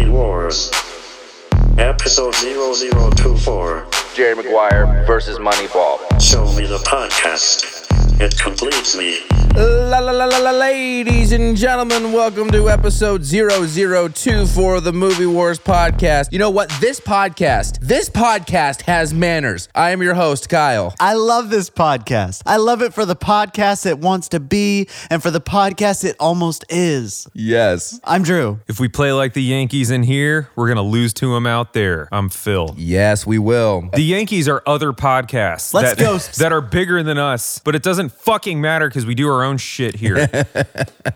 Movie Wars. Episode 0024. Jerry Maguire versus Moneyball. Show me the podcast. It completes me. La la la la la ladies and gentlemen, welcome to episode 0024 of the Movie Wars podcast. You know what? This podcast, this podcast has manners. I am your host, Kyle. I love this podcast. I love it for the podcast it wants to be and for the podcast it almost is. Yes. I'm Drew. If we play like the Yankees in here, we're going to lose to them out there. I'm Phil. Yes, we will. The Yankees are other podcasts Let's that, go. that are bigger than us, but it doesn't fucking matter because we do our own shit here.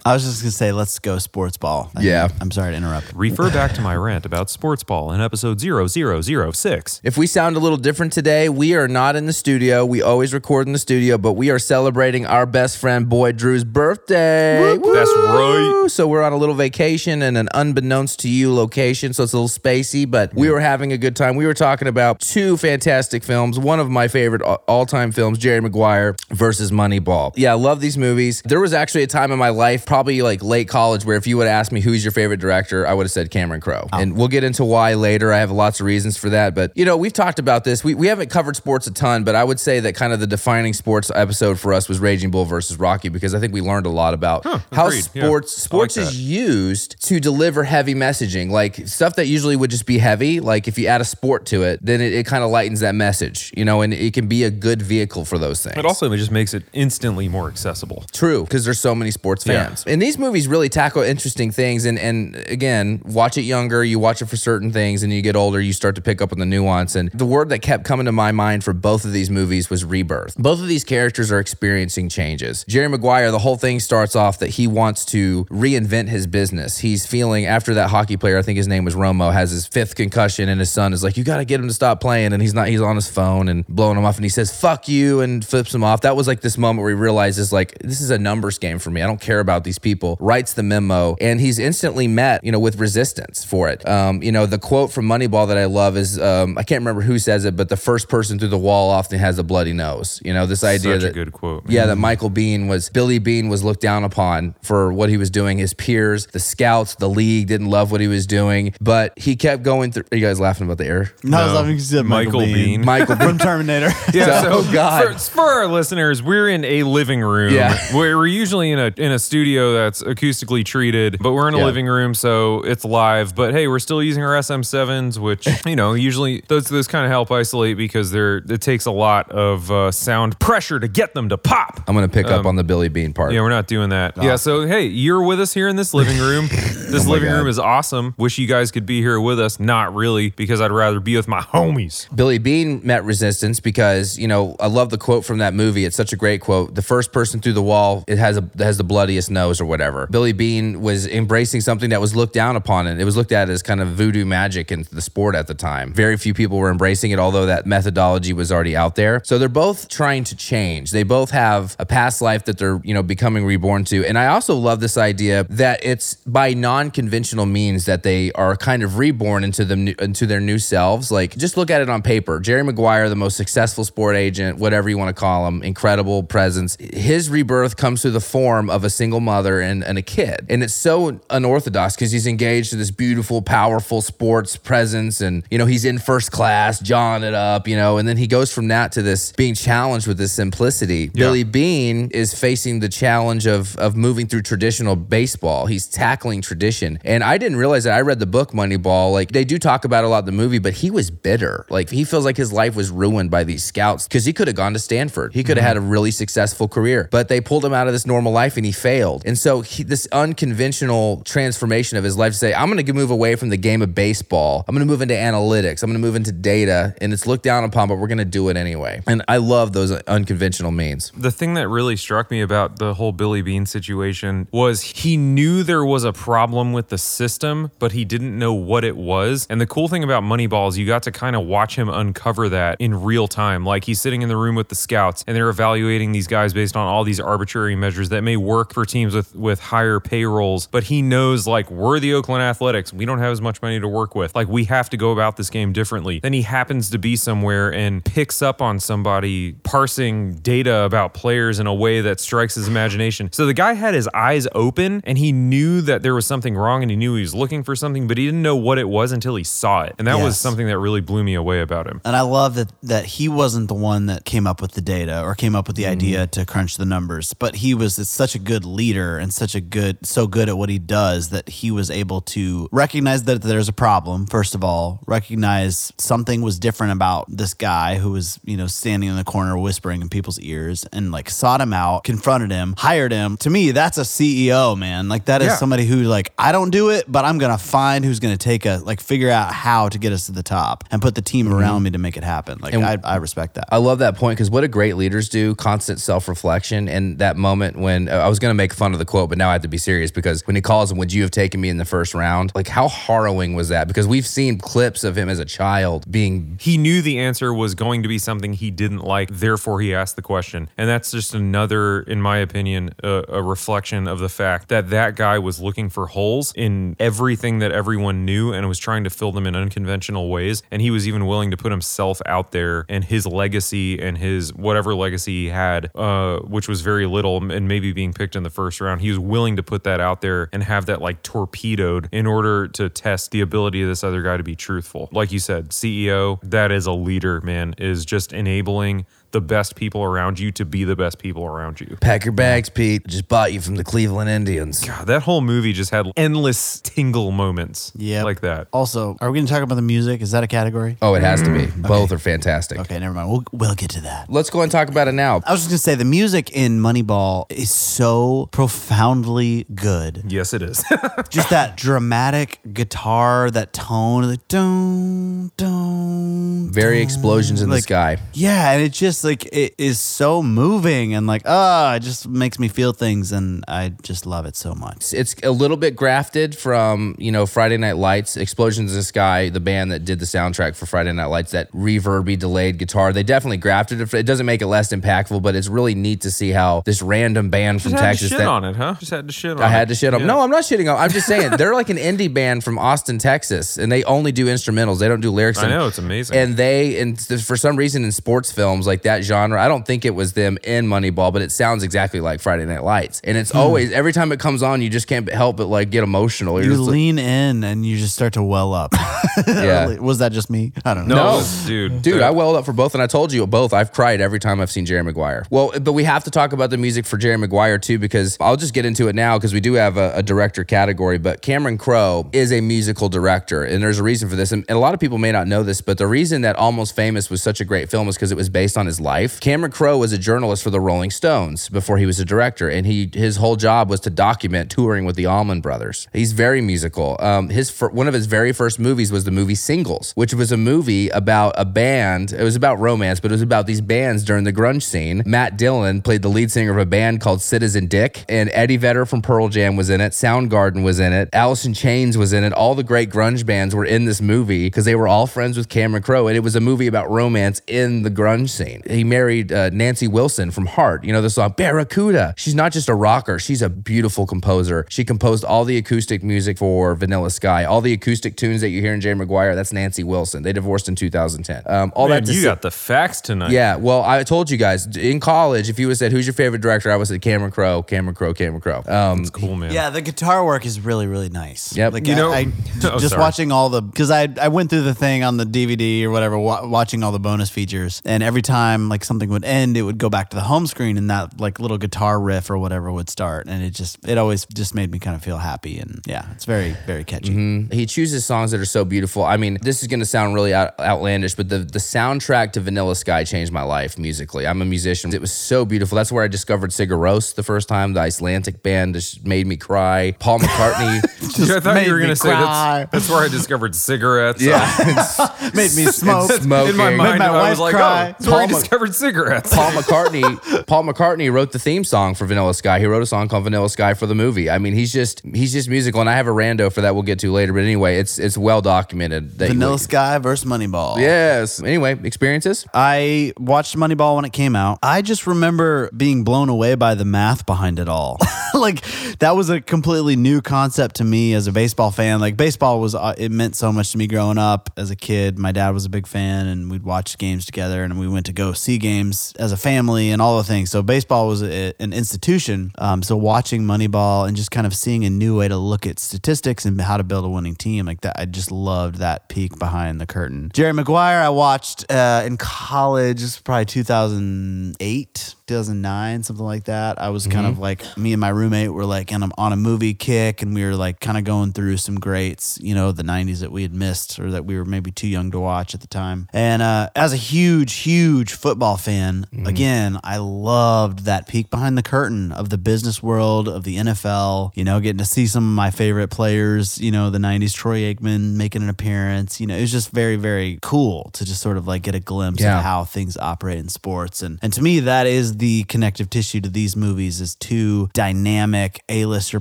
I was just going to say, let's go sports ball. I- Yeah. I'm sorry to interrupt. Refer back to my rant about sports ball in episode 0006. If we sound a little different today, we are not in the studio. We always record in the studio, but we are celebrating our best friend, Boy Drew's birthday. That's right. So we're on a little vacation in an unbeknownst to you location, so it's a little spacey, but we were having a good time. We were talking about two fantastic films. One of my favorite all time films, Jerry Maguire versus Moneyball. Yeah, I love these movies. There was actually a time in my life, probably like late college, where if you would ask me who's your favorite director, I would have said Cameron Crowe. Oh. And we'll get into why later. I have lots of reasons for that. But, you know, we've talked about this. We, we haven't covered sports a ton, but I would say that kind of the defining sports episode for us was Raging Bull versus Rocky because I think we learned a lot about how agreed. Yeah. sports like sports is used to deliver heavy messaging, like stuff that usually would just be heavy. Like if you add a sport to it, then it, it kind of lightens that message, you know, and it can be a good vehicle for those things. But also, it just makes it instantly more accessible. True, because there's so many sports Yeah. fans. And these movies really tackle interesting things. And and again, watch it younger, you watch it for certain things, and you get older, you start to pick up on the nuance. And the word that kept coming to my mind for both of these movies was rebirth. Both of these characters are experiencing changes. Jerry Maguire, the whole thing starts off that he wants to reinvent his business. He's feeling after that hockey player, I think his name was Romo, has his fifth concussion, and his son is like, You gotta get him to stop playing. And he's not, he's on his phone and blowing him off, and he says, Fuck you, and flips him off. That was like this moment where he realizes, like, this is a numbers game for me. I don't care about these people. Writes the memo, and he's instantly met, you know, with resistance for it. Um, you know, the quote from Moneyball that I love is um, I can't remember who says it, but the first person through the wall often has a bloody nose. You know, this idea Such a that good quote. yeah, that Michael Bean was Billy Beane was looked down upon for what he was doing. His peers, the scouts, the league didn't love what he was doing, but he kept going through. Are you guys laughing about the air? No, I was No. laughing 'cause you said Michael, Michael Bean. Bean. Michael from Terminator. Yeah, So- so oh, God. For, for our listeners, we're in a living room. Yeah. We're, we're usually in a in a studio that's acoustically treated, but we're in a Yeah. living room, so it's live. But hey, we're still using our SM7s, which you know usually those those kind of help isolate because they're it takes a lot of uh, sound pressure to get them to pop. I'm gonna pick up on the Billy Beane part. Yeah, we're not doing that. Yeah, so hey, you're with us here in this living room. This oh living God. room is awesome. Wish you guys could be here with us. Not really, because I'd rather be with my homies. Billy Beane met resistance because you know I love the quote from that movie. It's such a great quote. The first person through the wall it has a has the bloodiest nose or whatever. Billy Beane was embracing something that was looked down upon, and it was looked at as kind of voodoo magic in the sport at the time. Very few people were embracing it, although that methodology was already out there. So they're both trying to change. They both have a past life that they're you know becoming reborn to, and I also love this idea that it's by non-conventional means that they are kind of reborn into them into their new selves. Like just look at it on paper. Jerry Maguire, the most successful sport agent, whatever you want to call him, incredible presence. His rebirth comes through the form of a single mother and, and a kid, and it's so unorthodox because he's engaged to this beautiful, powerful sports presence, and you know he's in first class, jawing it up, you know, and then he goes from that to this being challenged with this simplicity. Billy Beane is facing the challenge of of moving through traditional baseball. He's tackling tradition. And I didn't realize that I read the book Moneyball. Like they do talk about a lot in the movie, but he was bitter. Like he feels like his life was ruined by these scouts because he could have gone to Stanford. He could have mm-hmm. had a really successful career, but they pulled him out of this normal life and he failed. And so he, this unconventional transformation of his life to say, I'm going to move away from the game of baseball. I'm going to move into analytics. I'm going to move into data and it's looked down upon, but we're going to do it anyway. And I love those unconventional means. The thing that really struck me about the whole Billy Beane situation was he knew there was a problem with the system, but he didn't know what it was. And the cool thing about Moneyball is you got to kind of watch him uncover that in real time. Like he's sitting in the room with the scouts and they're evaluating these guys based on all these arbitrary measures that may work for teams with with higher payrolls, but he knows like we're the Oakland Athletics. We don't have as much money to work with. Like we have to go about this game differently. Then he happens to be somewhere and picks up on somebody parsing data about players in a way that strikes his imagination. So the guy had his eyes open and he knew that there was something something wrong and he knew he was looking for something, but he didn't know what it was until he saw it. And that was something that really blew me away about him. And I love that that he wasn't the one that came up with the data or came up with the idea mm. to crunch the numbers, but he was such a good leader and such a good so good at what he does that he was able to recognize that there's a problem first of all, recognize something was different about this guy who was, you know, standing in the corner whispering in people's ears and like sought him out, confronted him, hired him. To me, that's a CEO, man. Like that is Yeah. somebody who like I don't do it, but I'm going to find who's going to take a like figure out how to get us to the top and put the team around me to make it happen. Like And- I, I respect that. I love that point because what do great leaders do? Constant self reflection. And that moment when uh, I was going to make fun of the quote, but now I have to be serious because when he calls him, Would you have taken me in the first round? Like, how harrowing was that? Because we've seen clips of him as a child being. He knew the answer was going to be something he didn't like, therefore he asked the question. And that's just another, in my opinion, a, a reflection of the fact that that guy was looking for holes in everything that everyone knew and was trying to fill them in unconventional ways. And he was even willing to put himself out there and his legacy and his whatever legacy he had, uh, which was very little and maybe being picked in the first round. He was willing to put that out there and have that like torpedoed in order to test the ability of this other guy to be truthful. Like you said, CEO, that is a leader, man, is just enabling the best people around you to be the best people around you. Pack your bags, Pete. Just bought you from the Cleveland Indians. God, that whole movie just had endless tingle moments Yeah. like that. Also, are we going to talk about the music? Is that a category? Oh, it has to be. Mm. Both are fantastic. Okay, never mind. We'll, we'll get to that. Let's go and talk about it now. I was just going to say the music in Moneyball is so profoundly good. Yes, it is. Just that dramatic guitar, that tone, the like, dun, dun, Very explosions in the Like, sky. Yeah, and it just like it is so moving and like ah, it just makes me feel things, and I just love it so much. It's a little bit grafted from, you know, Friday Night Lights, Explosions in the Sky, the band that did the soundtrack for Friday Night Lights, that reverby delayed guitar. They definitely grafted it. It doesn't make it less impactful, but it's really neat to see how this random band from had Texas to shit that on it, huh? Just had to shit on it. I had to shit on. Yeah. No, I'm not shitting on. I'm just saying they're like an indie band from Austin, Texas, and they only do instrumentals. They don't do lyrics. I and- know, it's amazing. And they and for some reason in sports films like that genre, I don't think it was them in Moneyball, but it sounds exactly like Friday Night Lights. And it's hmm. always every time it comes on, you just can't help but like get emotional. You're You just like- lean in and you just start to well up. Yeah. was that just me? I don't know. no, No. was- dude. Dude, I welled up for both, and I told you both. I've cried every time I've seen Jerry Maguire. Well, but we have to talk about the music for Jerry Maguire too, because I'll just get into it now because we do have a, a director category. But Cameron Crowe is a musical director, and there's a reason for this. And, and a lot of people may not know this, but the reason that Almost Famous was such a great film is because it was based on his life. Cameron Crowe was a journalist for the Rolling Stones before he was a director, and he his whole job was to document touring with the Allman Brothers. He's very musical. Um, his fir- one of his very first movies was the movie Singles, which was a movie about a band. It was about romance, but it was about these bands during the grunge scene. Matt Dillon played the lead singer of a band called Citizen Dick, and Eddie Vedder from Pearl Jam was in it. Soundgarden was in it. In Chains was in it. All the great grunge bands were in this movie because they were all friends with Cameron Crowe, and it was a movie about romance in the grunge scene. He married uh, Nancy Wilson from Heart. You know the song Barracuda. She's not just a rocker; she's a beautiful composer. She composed all the acoustic music for Vanilla Sky. All the acoustic tunes that you hear in Jerry Maguire, that's Nancy Wilson. They divorced in 2010. Um, all Man, that you say- got the facts tonight. yeah, well, I told you guys in college, if you would have said who's your favorite director, I would have said Cameron Crowe, Cameron Crowe, Cameron Crowe. Um, It's cool, man. Yeah, the guitar work is really, really nice. Yep. Like You I- know- I, j- Oh, just sorry. watching all the because I I went through the thing on the DVD or whatever, wa- watching all the bonus features, and every time like something would end, it would go back to the home screen, and that like little guitar riff or whatever would start, and it just it always just made me kind of feel happy, and yeah, it's very, very catchy. Mm-hmm. He chooses songs that are so beautiful. I mean, this is going to sound really out, outlandish, but the, the soundtrack to Vanilla Sky changed my life musically. I'm a musician. It was so beautiful. That's where I discovered Sigur Rós the first time. The Icelandic band just made me cry. Paul McCartney. Dude, I thought made you were me going to say cry. that's, that's where I discovered cigarettes. Yeah. made me smoke. Smoking. In my mind, my I was like, cry. oh, that's where I Paul Mc- discovered cigarettes. Paul McCartney. Paul McCartney wrote the theme song for Vanilla Sky. He wrote a song called Vanilla Sky for the movie. I mean, he's just he's just musical, and I have a rando for that. We'll get to later. But anyway, it's it's well documented. That Vanilla Sky versus Moneyball. Yes. Anyway, experiences. I watched Moneyball when it came out. I just remember being blown away by the math behind it all. like that was a completely new concept to me as a baseball fan. Like baseball was uh, it meant so much to me growing up as a kid. My dad was a big fan and we'd watch games together and we went to go see games as a family and all the things. So baseball was a, an institution. Um, so watching Moneyball and just kind of seeing a new way to look at statistics and how to build a winning team like that, I just loved that peek behind the curtain. Jerry Maguire, I watched uh, in college, probably 2008. 2009, something like that. I was kind of like me and my roommate were like on a, on a movie kick, and we were like kind of going through some greats, you know, the 90s that we had missed or that we were maybe too young to watch at the time. And uh, as a huge, huge football fan, again, I loved that peek behind the curtain of the business world of the NFL. You know, getting to see some of my favorite players. You know, the 90s, Troy Aikman making an appearance. You know, it was just very, very cool to just sort of like get a glimpse Yeah. of how things operate in sports. And and to me, that is the connective tissue to these movies is two dynamic A-lister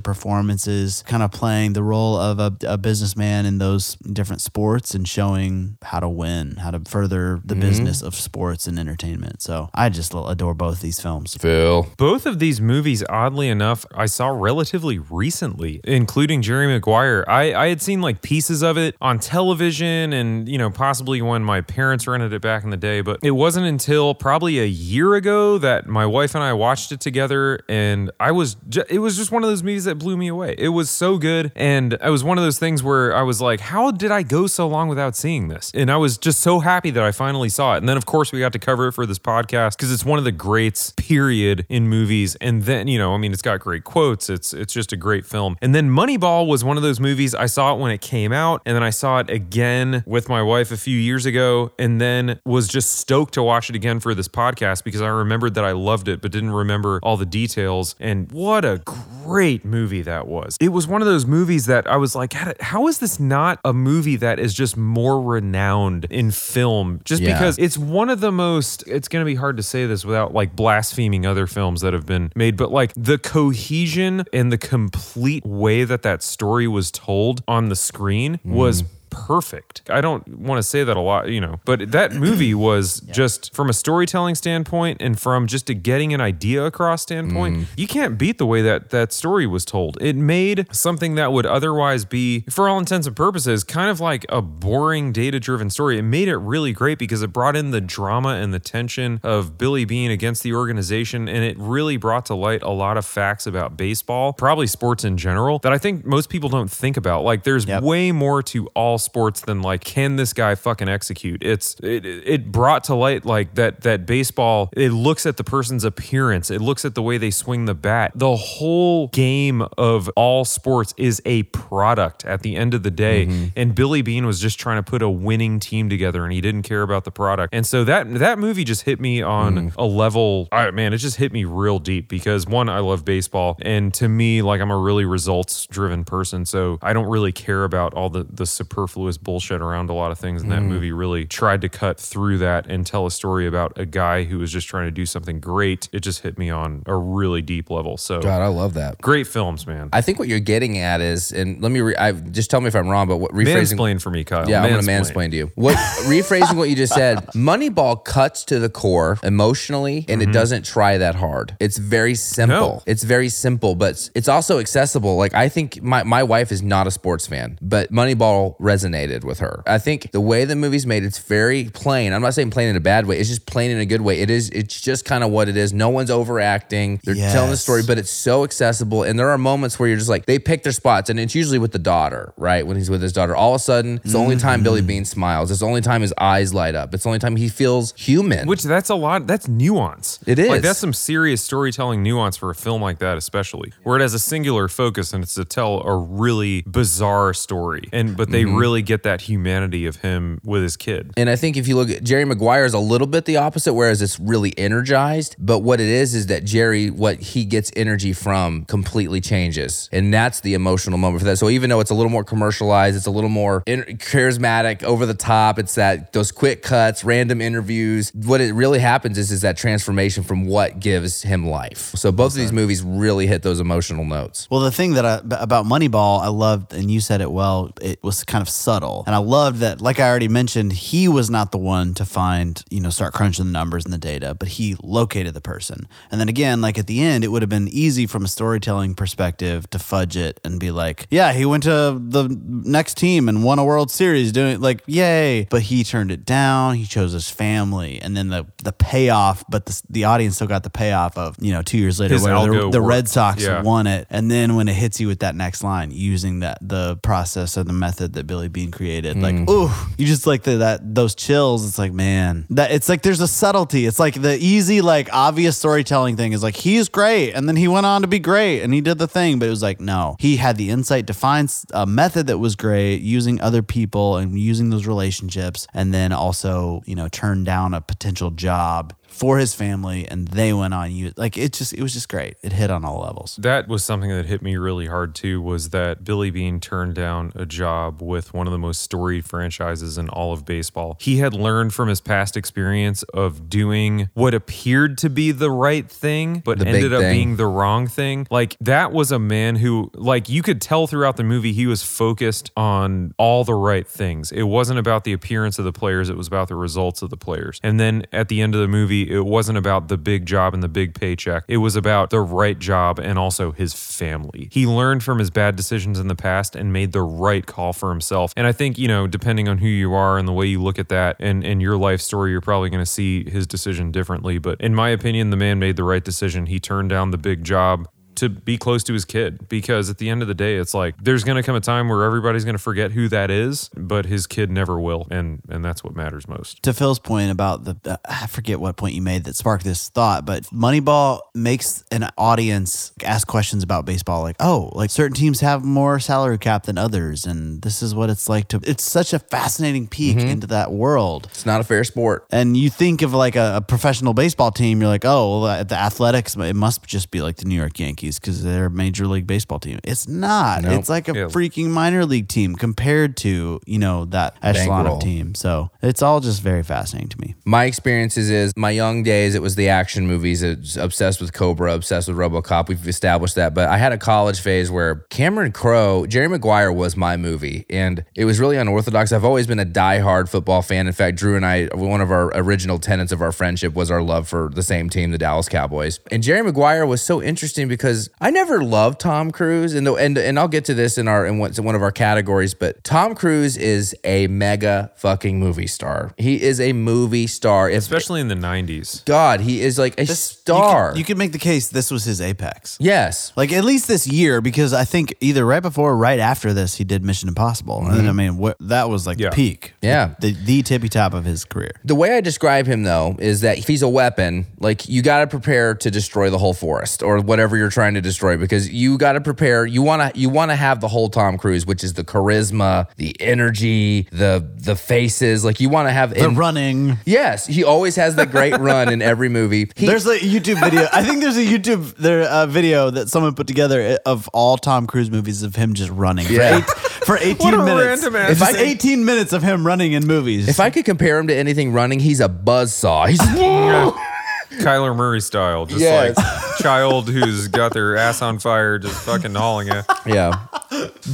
performances, kind of playing the role of a, a businessman in those different sports and showing how to win, how to further the mm-hmm. business of sports and entertainment. So I just adore both these films. Phil. Both of these movies, oddly enough, I saw relatively recently, including Jerry Maguire. I, I had seen like pieces of it on television and, you know, possibly when my parents rented it back in the day. But it wasn't until probably a year ago that my wife and I watched it together. And I was, ju- it was just one of those movies that blew me away. It was so good. And it was one of those things where I was like, how did I go so long without seeing this? And I was just so happy that I finally saw it. And then, of course, we got to cover it for this podcast because it's one of the greats, period, in movies. And then, you know, I mean, it's got great quotes. It's it's just a great film. And then Moneyball was one of those movies I saw it when it came out, and then I saw it again with my wife a few years ago, and then was just stoked to watch it again for this podcast because I remembered that I loved it, but didn't remember all the details. And what a great movie that was. It was one of those movies that I was like, how is this not a movie that is just more renowned in film? Just Yeah. because it's one of the most, it's going to be hard to say this without like blaspheming other films that have been made, but like the cohesion and the complete way that that story was told on the screen was mm. Perfect. I don't want to say that a lot, you know, but that movie was just from a storytelling standpoint and from just a getting an idea across standpoint, mm. you can't beat the way that that story was told. It made something that would otherwise be, for all intents and purposes, kind of like a boring data driven story. It made it really great because it brought in the drama and the tension of Billy Beane against the organization. And it really brought to light a lot of facts about baseball, probably sports in general, that I think most people don't think about. Like there's Yep. way more to all sports than like can this guy fucking execute? It's it, it brought to light like that that baseball it looks at the person's appearance. It looks at the way they swing the bat. The whole game of all sports is a product at the end of the day. Mm-hmm. And billy beane was just trying to put a winning team together and he didn't care about the product. And so that that movie just hit me on mm. a level I, man it just hit me real deep because one i love baseball and to me like i'm a really results driven person so i don't really care about all the the superfluous bullshit around a lot of things and that mm. movie really tried to cut through that and tell a story about a guy who was just trying to do something great it just hit me on a really deep level so God, I love that. great films man I think what you're getting at is, and let me, re- I just tell me if I'm wrong, but what rephrasing. mansplain for me kyle Yeah, I'm going to mansplain to you. What rephrasing what you just said? Moneyball cuts to the core emotionally, and it mm-hmm. doesn't try that hard. It's very simple. No. It's very simple, but it's also accessible. Like I think my my wife is not a sports fan, but Moneyball resonated with her. I think the way the movie's made, it's very plain. I'm not saying plain in a bad way. It's just plain in a good way. It is. It's just kind of what it is. No one's overacting. They're telling the story, but it's so accessible. And there are moments where you're just like, they pick their spots, and it's usually with the daughter, right? When he's with his daughter, all of a sudden, it's the only time Billy Mm-hmm. Beane smiles. It's the only time his eyes light up. It's the only time he feels human. Which that's a lot. That's nuance. It is. Like that's some serious storytelling nuance for a film like that, especially where it has a singular focus and it's to tell a really bizarre story. And but they Mm-hmm. really get that humanity of him with his kid. And I think if you look at Jerry Maguire is a little bit the opposite, whereas it's really energized. But what it is is that Jerry, what he gets energy from, completely changes, and that's the emotional moment for that. So even though it's a little more commercialized, it's a little more in- charismatic, over the top. It's that those quick cuts, random interviews. What it really happens is is that transformation from what gives him life. So both of these movies really hit those emotional notes. Well, the thing that I, about Moneyball, I loved, and you said it well. It was kind of subtle. And I loved that, like I already mentioned, he was not the one to find, you know, start crunching the numbers and the data, but he located the person. And then again, like at the end, it would have been easy from a storytelling perspective to fudge it and be like, yeah, he went to the next team and won a World Series doing like, yay. But he turned it down. He chose his family. And then the, the payoff, but the, the audience still got the payoff of, you know, two years later, where the, the. Red Sox Yeah. won it. And then when it hits you with that next line, using that the process or the method that Billy Beane created, like, mm. ooh, you just like the, that those chills. It's like, man, that it's like there's a subtlety. It's like the easy, like obvious storytelling thing is like he's great, and then he went on to be great, and he did the thing. But it was like, no, he had the insight to find a method that was great, using other people and using those relationships, and then also you know turn down a potential job for his family, and they went on you like it just it was just great. It hit on all levels. That was something that hit me really hard too. Was that Billy Beane turned down a job with one of the most storied franchises in all of baseball? He had learned from his past experience of doing what appeared to be the right thing, but The ended up thing. being the wrong thing. Like that was a man who, like, you could tell throughout the movie he was focused on all the right things. It wasn't about the appearance of the players; it was about the results of the players. And then at the end of the movie, it wasn't about the big job and the big paycheck. It was about the right job and also his family. He learned from his bad decisions in the past and made the right call for himself. And I think, you know, depending on who you are and the way you look at that and, and your life story, you're probably going to see his decision differently. But in my opinion, the man made the right decision. He turned down the big job to be close to his kid because at the end of the day it's like there's going to come a time where everybody's going to forget who that is but his kid never will and and that's what matters most to Phil's point about the, uh, I forget what point you made that sparked this thought, but Moneyball makes an audience ask questions about baseball, like, oh, like certain teams have more salary cap than others, and this is what it's like to. It's such a fascinating peek into that world. It's not a fair sport. And you think of like a, a professional baseball team, you're like, oh, well, at the Athletics, it must just be like the New York Yankees because they're a major league baseball team. It's not. Nope. It's like a Yeah. freaking minor league team compared to you know that echelon Bankroll. of team. So it's all just very fascinating to me. My experiences is my young days, it was the action movies. I was obsessed with Cobra, obsessed with Robocop. We've established that. But I had a college phase where Cameron Crowe, Jerry Maguire was my movie. And it was really unorthodox. I've always been a diehard football fan. In fact, Drew and I, one of our original tenets of our friendship was our love for the same team, the Dallas Cowboys. And Jerry Maguire was so interesting because I never loved Tom Cruise. And, the, and, and I'll get to this in our in one in one of our categories, but Tom Cruise is a mega fucking movie star. He is a movie star. If, especially in the 90s God, he is like a You star. could, you could make the case this was his apex. yes. Like at least this year, because I think either right before or right after this, he did Mission Impossible, and mm-hmm. I mean, what that was like Yeah. the peak, Yeah. the the tippy top of his career. The way I describe him, though, is that if he's a weapon, like you got to prepare to destroy the whole forest or whatever you're trying to destroy, because you got to prepare. You want to you want to have the whole Tom Cruise, which is the charisma, the energy, the the faces. Like you want to have The and- running. Yes, he always has the great run in every movie. He, There's a YouTube video. I think there's a YouTube there uh, video that someone put together of all Tom Cruise movies of him just running Yeah. for, for 18 What a minutes. random ass If I, 18 minutes of him running in movies. if I could compare him to anything running, he's a buzzsaw. He's Kyler Murray style, just Yes. like child who's got their ass on fire, just fucking hauling it. Yeah.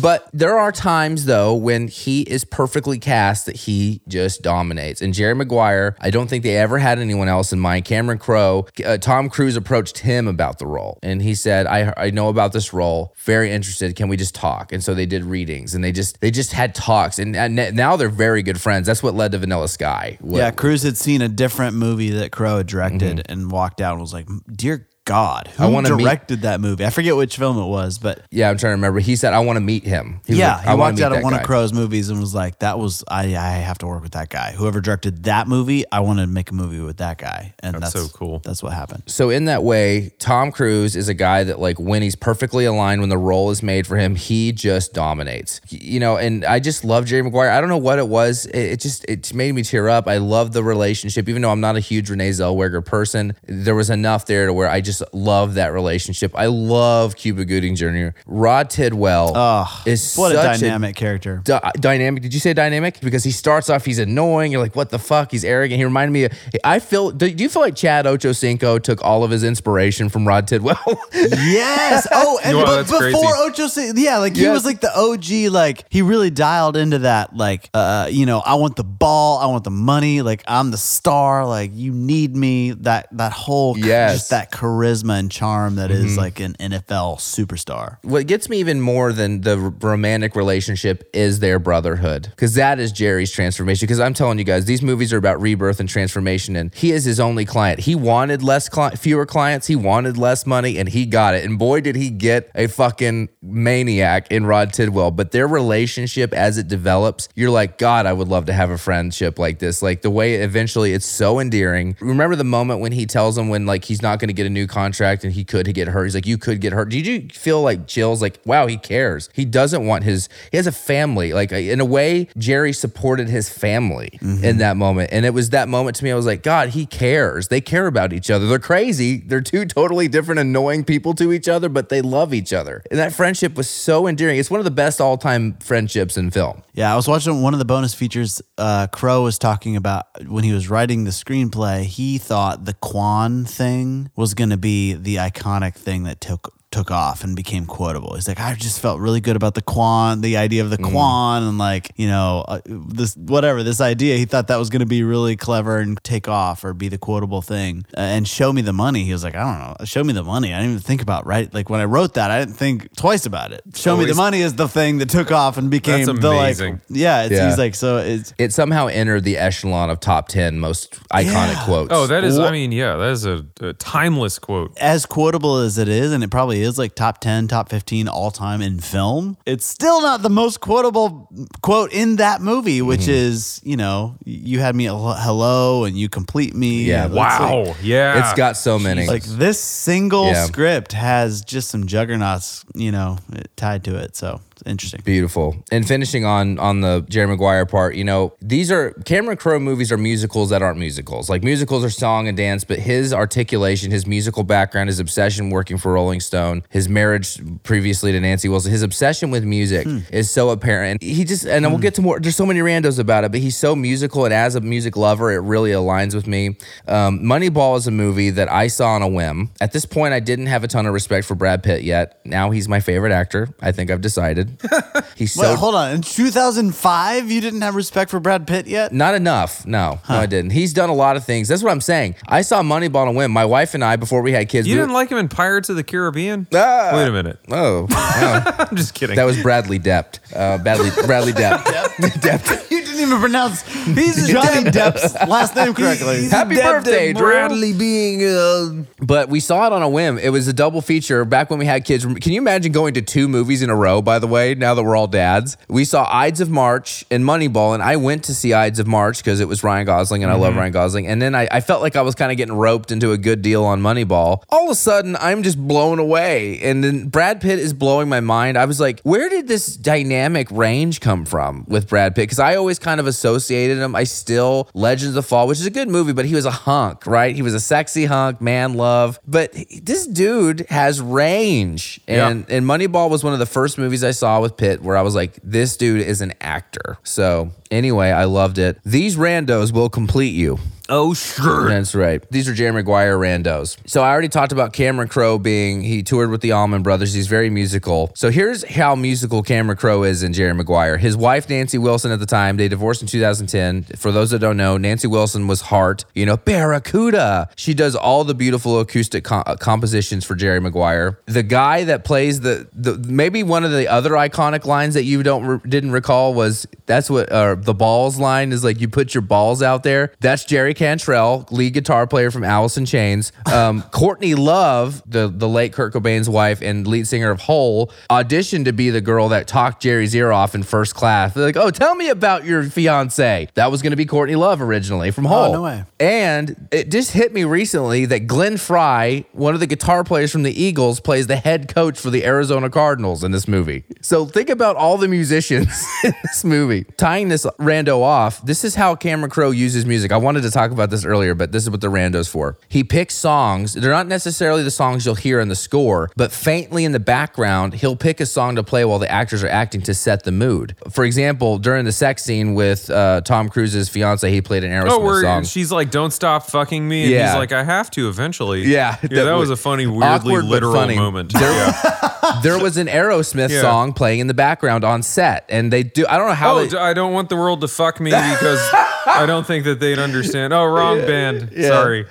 But there are times though when he is perfectly cast that he just dominates. And Jerry Maguire, I don't think they ever had anyone else in mind. Cameron Crowe, uh, Tom Cruise approached him about the role, and he said, "I I know about this role. Very interested. Can we just talk?" And so they did readings, and they just they just had talks, and, and now they're very good friends. That's what led to Vanilla Sky. What- yeah, Cruise had seen a different movie that Crowe had directed and walked out and was like, "Dear God, who. I wanna meet- directed that movie?" I forget which film it was, but yeah. I'm trying to remember. He said, "I want to meet him." He yeah, like, he "I wanna walked meet out of one guy." of Crowe's movies and was like, "That was I. I have to work with that guy. Whoever directed that movie, I want to make a movie with that guy." And that's, That's so cool. That's what happened. So in that way, Tom Cruise is a guy that like when he's perfectly aligned, when the role is made for him, he just dominates. You know, and I just love Jerry Maguire. I don't know what it was. It, it just it made me tear up. I love the relationship, even though I'm not a huge Renee Zellweger person. There was enough there to where I just just love that relationship. I love Cuba Gooding Jr. Rod Tidwell Oh, is what a such dynamic character. Dy- dynamic. Did you say dynamic? Because he starts off, he's annoying. You're like, what the fuck? He's arrogant. He reminded me. Of, I feel. Do do you feel like Chad Ochocinco took all of his inspiration from Rod Tidwell? Yes. Oh, and Wow, but before crazy. Ocho, yeah, like he Yes. was like the OG. Like he really dialed into that. Like, uh, you know, I want the ball, I want the money. Like I'm the star. Like you need me. That that whole Yes. Just that charisma and charm that is mm-hmm. like an NFL superstar. what gets me even more than the romantic relationship is their brotherhood because that is jerry's transformation. Because i'm telling you guys these movies are about rebirth and transformation and he is his only client. He wanted less cli- fewer clients he wanted less money and he got it. And boy did he get a fucking maniac in rod tidwell. But their relationship as it develops you're like god i would love to have a friendship like this. Like the way eventually it's so endearing. Remember the moment when he tells him when like he's not going to get a new contract and he could get hurt. He's like you could get hurt. Did you feel like chills? Like wow he cares. He doesn't want his he has a family. Like in a way jerry supported his family in that moment. And it was that moment to me i was like god he cares. They care about each other. They're crazy. They're two totally different annoying people to each other but they love each other. And that friendship was so endearing. It's one of the best all-time friendships in film. Yeah, I was watching one of the bonus features. Uh, Crowe was talking about when he was writing the screenplay. He thought the Quan thing was going to be the iconic thing that took took off and became quotable. He's like, I just felt really good about the Quan, the idea of the Quan, and like you know uh, this whatever this idea. He thought that was going to be really clever and take off or be the quotable thing. Uh, and show me the money. He was like, I don't know, show me the money. I didn't even think about right. Like when I wrote that, I didn't think twice about it. Show me the money is the thing that took off and became That's the like yeah, it's, Yeah. he's like so it's it somehow entered the echelon of top 10 most iconic Yeah. quotes Oh, that is. I mean, yeah, that is a, a timeless quote. as quotable as it is, and it probably is like top ten, top fifteen all time in film. It's still not the most quotable quote in that movie, which Mm-hmm. is you know you had me at hello and you complete me. Yeah. It's like- Wow. yeah. it's got so many Like this single Yeah. script has just some juggernauts, you know, tied to it. So it's interesting. Beautiful. And finishing on on the Jerry Maguire part, you know, these are Cameron Crowe movies are musicals that aren't musicals. Like musicals are song and dance, but his articulation, his musical background, his obsession working for Rolling Stone, his marriage previously to Nancy Wilson, his obsession with music is so apparent. He just and we'll get to more there's so many randos about it, but he's so musical and as a music lover, it really aligns with me. Um, Moneyball is a movie that I saw on a whim. At this point, I didn't have a ton of respect for Brad Pitt yet. Now he's my favorite actor. I think I've decided. He's so Wait, hold on. In 2005, you didn't have respect for Brad Pitt yet? not enough. No, no, I didn't. He's done a lot of things. That's what I'm saying. I saw Moneyball on a whim. My wife and I, before we had kids, You we didn't were- like him in Pirates of the Caribbean? Ah. Wait a minute. Oh, oh. I'm just kidding. that was Bradley Depp. Uh, Bradley Bradley Depp. Depp. You didn't even pronounce he's Johnny Depp's last name correctly. Happy birthday, Drew. Bradley being. Uh, But we saw it on a whim. It was a double feature back when we had kids. Can you imagine going to two movies in a row, by the way, now that we're all dads? We saw Ides of March and Moneyball, and I went to see Ides of March because it was Ryan Gosling, and I love mm-hmm. Ryan Gosling. And then I, I felt like I was kind of getting roped into a good deal on Moneyball. All of a sudden, I'm just blown away. And then Brad Pitt is blowing my mind. I was like, where did this dynamic range come from with Brad Pitt? Because I always kind of associated him. I still, Legends of Fall, which is a good movie, but he was a hunk, right? He was a sexy hunk, man love. But this dude has range. And, and Moneyball was one of the first movies I saw with Pitt where I was like, this dude is an actor. So anyway, I loved it. These randos will complete you. Oh, sure. That's right. These are Jerry Maguire randos. So I already talked about Cameron Crowe being, he toured with the Allman Brothers. He's very musical. So here's how musical Cameron Crowe is in Jerry Maguire. His wife, Nancy Wilson, at the time, they divorced in 2010. For those that don't know, Nancy Wilson was Heart, you know, Barracuda. She does all the beautiful acoustic co- uh, compositions for Jerry Maguire. The guy that plays the, the maybe one of the other iconic lines that you don't re- didn't recall was that's what uh, the balls line is like you put your balls out there. That's Jerry Cantrell, lead guitar player from Alice in Chains. Um, Courtney Love, the, the late Kurt Cobain's wife and lead singer of Hole, auditioned to be the girl that talked Jerry's ear off in first class. They're like, oh, tell me about your fiance. That was going to be Courtney Love originally from Hole. no way. And it just hit me recently that Glenn Frey, one of the guitar players from the Eagles, plays the head coach for the Arizona Cardinals in this movie. So think about all the musicians in this movie. Tying this rando off, this is how Cameron Crowe uses music. I wanted to talk talk about this earlier, but this is what the rando's for. He picks songs. They're not necessarily the songs you'll hear in the score, but faintly in the background, he'll pick a song to play while the actors are acting to set the mood. For example, during the sex scene with uh, Tom Cruise's fiance, he played an Aerosmith Oh, where song. she's like, "Don't stop fucking me," and Yeah. he's like, "I have to eventually." Yeah, yeah, that that, was a funny, weirdly awkward literal funny. moment. There- yeah. there was an Aerosmith Yeah. song playing in the background on set, and they do. I don't know how. Oh, they, I don't want the world to fuck me because I don't think that they'd understand. Oh, Oh, wrong band. Sorry.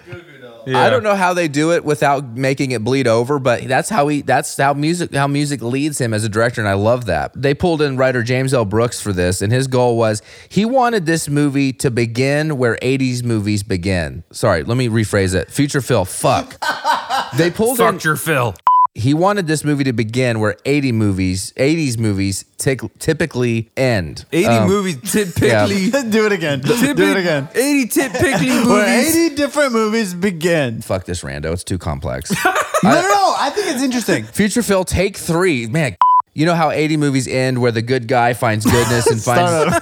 Yeah. I don't know how they do it without making it bleed over, but that's how he that's how music how music leads him as a director and I love that. They pulled in writer James L. Brooks for this and his goal was he wanted this movie to begin where 80s movies begin. Sorry, let me rephrase it. Future Phil, fuck. They pulled in Fucked your Phil. He wanted this movie to begin where 80 movies 80s movies tic- typically end. 80 Um, movies typically. Do it again. Do it again. 80 typically Where movies. 80 different movies begin. Fuck this rando, it's too complex. No, no, no. I think it's interesting. Future Phil, take three. Man, you know how 80 movies end where the good guy finds goodness and finds.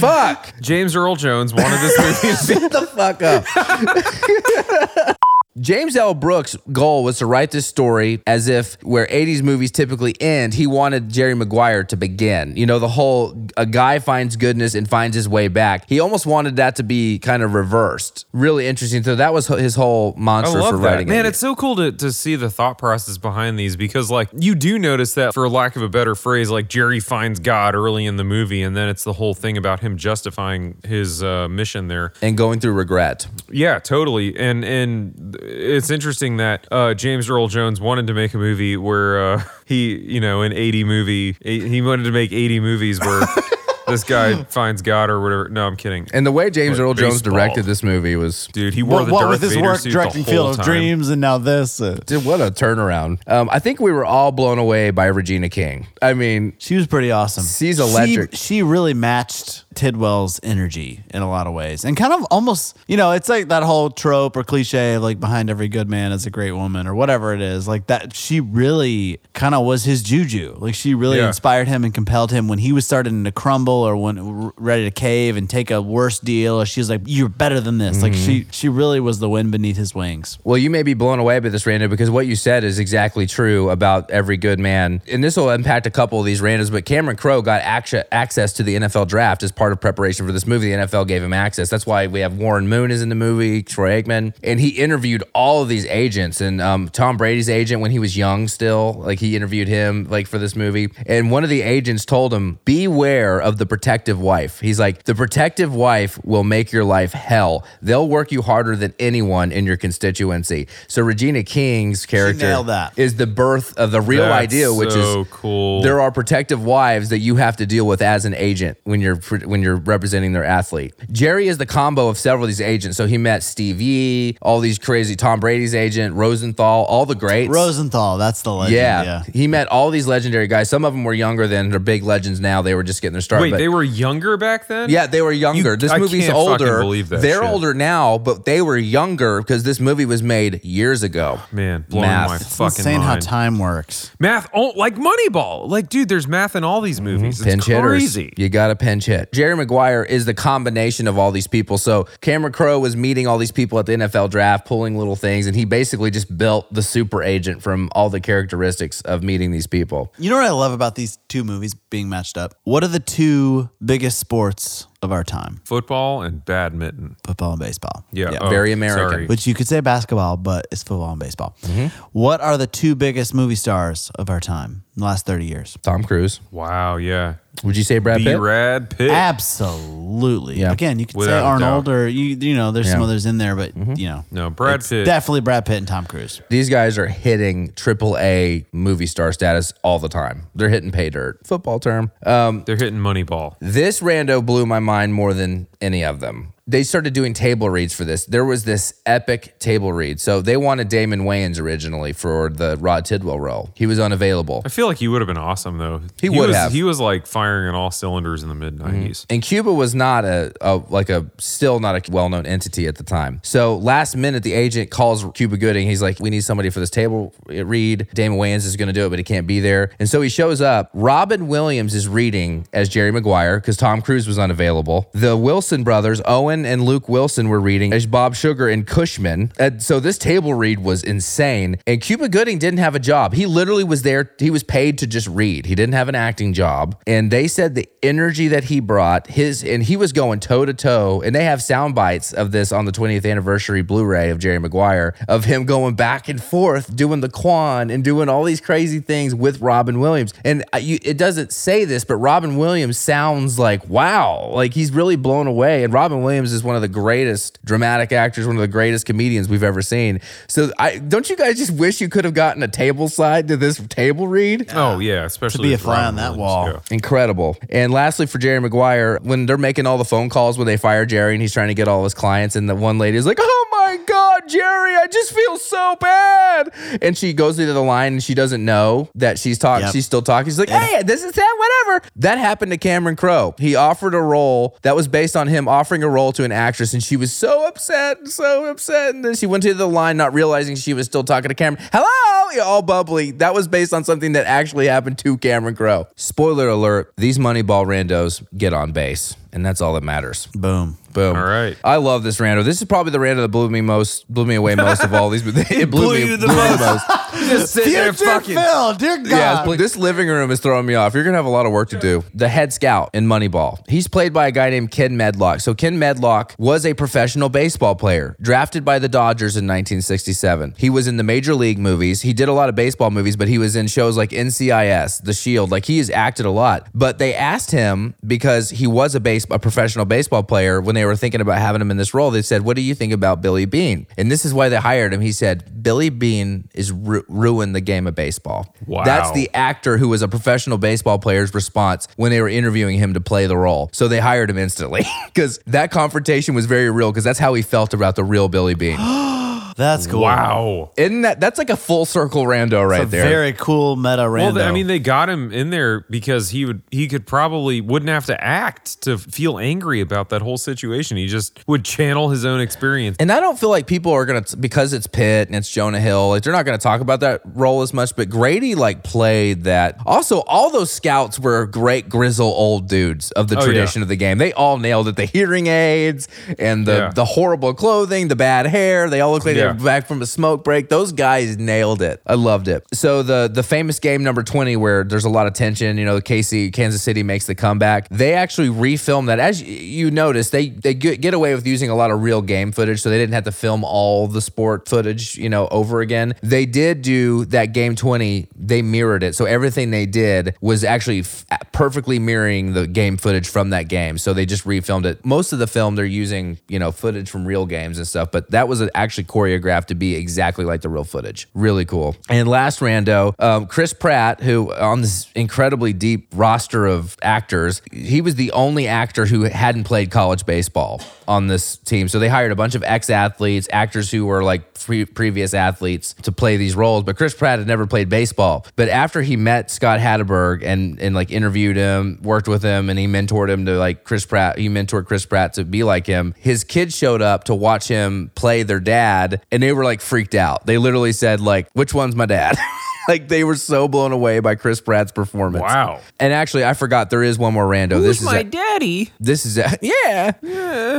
Fuck! James Earl Jones wanted this movie to be Shut the fuck up. James L. Brooks' goal was to write this story as if where 80s movies typically end, he wanted Jerry Maguire to begin. You know, the whole a guy finds goodness and finds his way back. He almost wanted that to be kind of reversed. Really interesting. So that was his whole I mantra for that. writing Man, it. it's so cool to, to see the thought process behind these because, like, you do notice that, for lack of a better phrase, like Jerry finds God early in the movie, and then it's the whole thing about him justifying his uh, mission there. and going through regret. Yeah, totally. And and it's interesting that uh, James Earl Jones wanted to make a movie where uh, he, you know, an 80 movie, he wanted to make 80 movies where this guy finds God or whatever. No, I'm kidding. And the way James Like Earl Jones baseball. directed this movie was Dude, he wore What, the what Darth with his Vader work suit directing the Field of time. Dreams and now this. uh, Dude, what a turnaround. Um, I think we were all blown away by Regina King. I mean, She was pretty awesome. She's electric. She, she really matched Tidwell's energy in a lot of ways. And kind of almost, you know, it's like that whole trope or cliche of like behind every good man is a great woman or whatever it is. Like that, she really kind of was his juju. Like she really Yeah. inspired him and compelled him when he was starting to crumble or when ready to cave and take a worse deal. Or she's like, you're better than this. Like she, Mm-hmm. she really was the wind beneath his wings. well, you may be blown away by this, random because what you said is exactly true about every good man. And this will impact a couple of these randos, but Cameron Crowe got actu- access to the NFL draft as part of preparation for this movie. The NFL gave him access. That's why we have Warren Moon is in the movie, Troy Aikman, and he interviewed all of these agents and um, Tom Brady's agent when he was young still, like he interviewed him like for this movie. And one of the agents told him, beware of the protective wife. He's like, the protective wife will make your life hell. They'll work you harder than anyone in your constituency. So Regina King's character nailed that. is the birth of the real That's idea, which so is cool. there are protective wives that you have to deal with as an agent when you're when you're representing their athlete. Jerry is the combo of several of these agents. So he met Steve Yee, all these crazy Tom Brady's agent, Rosenthal, all the greats. Rosenthal, that's the legend. yeah. yeah. he met all these legendary guys. Some of them were younger than they're big legends now. They were just getting their start. Wait, but- they were younger back then? yeah, they were younger. You- this I movie's can't fucking older. believe that They're shit. older now, but they were younger because this movie was made years ago. Man, blowing Math. my It's fucking Insane how mind. time works. math, oh, like Moneyball. Like, dude, there's math in all these mhm. movies. It's pinch crazy. hitters. You got to pinch hit. Jerry Maguire is the combination of all these people. So Cameron Crowe was meeting all these people at the NFL draft, pulling little things, and he basically just built the super agent from all the characteristics of meeting these people. You know what I love about these two movies being matched up? What are the two biggest sports of our time? Football and badminton. Football and baseball. Yeah. Yeah, oh, very American. sorry. Which you could say basketball, but it's football and baseball. Mm-hmm. What are the two biggest movie stars of our time in the last 30 years? Tom Cruise. Wow, yeah. Would you say Brad B Pitt? Brad Pitt. Absolutely. Yeah. Again, you could Without say Arnold doubt. or you you know, there's some Yeah. Mm-hmm. others in there, but you know. no, Brad Pitt. Definitely Brad Pitt and Tom Cruise. These guys are hitting triple A movie star status all the time. They're hitting pay dirt. Football term. Um, They're hitting money ball. This rando blew my mind more than any of them. They started doing table reads for this. There was this epic table read. So they wanted Damon Wayans originally for the Rod Tidwell role. He was unavailable. I feel like he would have been awesome though. He would was, have. He was like firing on all cylinders in the mid mm-hmm. 90s. And Cuba was not a, a like a still not a well known entity at the time. So last minute, the agent calls Cuba Gooding. He's like, "We need somebody for this table read. Damon Wayans is going to do it, but he can't be there." And so he shows up. Robin Williams is reading as Jerry Maguire because Tom Cruise was unavailable. The Wilson brothers, Owen And Luke Wilson were reading as Bob Sugar and Cushman. And so this table read was insane. And Cuba Gooding didn't have a job. He literally was there. He was paid to just read. He didn't have an acting job. And they said the energy that he brought, his and he was going toe to toe. And they have sound bites of this on the 20th anniversary Blu-ray of Jerry Maguire of him going back and forth doing the Quan and doing all these crazy things with Robin Williams. And you, it doesn't say this, but Robin Williams sounds like wow, like he's really blown away. And Robin Williams is one of the greatest dramatic actors, one of the greatest comedians we've ever seen. So I don't you guys just wish you could have gotten a table side to this table read? Oh yeah, especially to be a fly on that wall. yeah. Incredible. And lastly, for Jerry Maguire, when they're making all the phone calls when they fire Jerry and he's trying to get all his clients, and the one lady is like, Oh my God, Jerry, I just feel so bad. And she goes into the line and she doesn't know that she's talking, Yep. she's still talking. She's like, Hey, this is that, whatever. That happened to Cameron Crowe. He offered a role that was based on him offering a role to an actress, and she was so upset, so upset. And then she went to the line, not realizing she was still talking to Cameron. Hello, yeah, all bubbly. That was based on something that actually happened to Cameron Crowe. Spoiler alert: these Moneyball randos get on base, and that's all that matters. Boom. Boom. All right. I love this rando. This is probably the rando that blew me most, blew me away most of all these. But it blew, Blew me, you the blew me most. Just sitting there Future fucking. Phil, dear God. Yeah, it's- this living room is throwing me off. You're gonna have a lot of work to do. The head scout in Moneyball. He's played by a guy named Ken Medlock. So Ken Medlock was a professional baseball player, drafted by the Dodgers in 1967. He was in the major league movies. He did a lot of baseball movies, but he was in shows like NCIS, The Shield. Like he has acted a lot. But they asked him because he was a base a professional baseball player when they were thinking about having him in this role. They said, "What do you think about Billy Beane?" And this is why they hired him. He said, "Billy Beane is ru- ruined the game of baseball." Wow. That's the actor who was a professional baseball player's response when they were interviewing him to play the role. So they hired him instantly because that confrontation was very real because that's how he felt about the real Billy Beane. That's cool. Wow. Isn't that that's like a full circle rando right It's a there? very cool meta rando. Well, th- I mean, they got him in there because he would he could probably wouldn't have to act to feel angry about that whole situation. He just would channel his own experience. And I don't feel like people are gonna because it's Pitt and it's Jonah Hill. Like they're not gonna talk about that role as much. But Grady like played that. Also, all those scouts were great grizzle old dudes of the Oh, tradition yeah. of the game. They all nailed it. The hearing aids and the Yeah. the horrible clothing, the bad hair. They all look like Yeah. They're back from a smoke break. Those guys nailed it. I loved it. So the the famous game number twenty where there's a lot of tension. You know, Casey Kansas City makes the comeback. They actually refilmed that. As you- notice, they they get away with using a lot of real game footage, so they didn't have to film all the sport footage. You know, over again. They did do that game twenty. They mirrored it, so everything they did was actually f- perfectly mirroring the game footage from that game. So they just refilmed it. Most of the film they're using, you know, footage from real games and stuff, but that was actually choreographed to be exactly like the real footage. Really cool. And last rando, um, Chris Pratt, who on this incredibly deep roster of actors, he was the only actor who hadn't played college baseball on this team. So they hired a bunch of ex athletes, actors who were like pre- previous athletes to play these roles. But Chris Pratt had never played baseball. But after he met Scott Hatteberg and and like interviewed him, worked with him, and he mentored him to like Chris Pratt, he mentored Chris Pratt to be like him. His kids showed up to watch him play their dad, and they were like freaked out. They literally said like, "Which one's my dad?" like they were so blown away by Chris Pratt's performance. Wow. And actually, I forgot there is one more rando. this is a- daddy? this is a, yeah.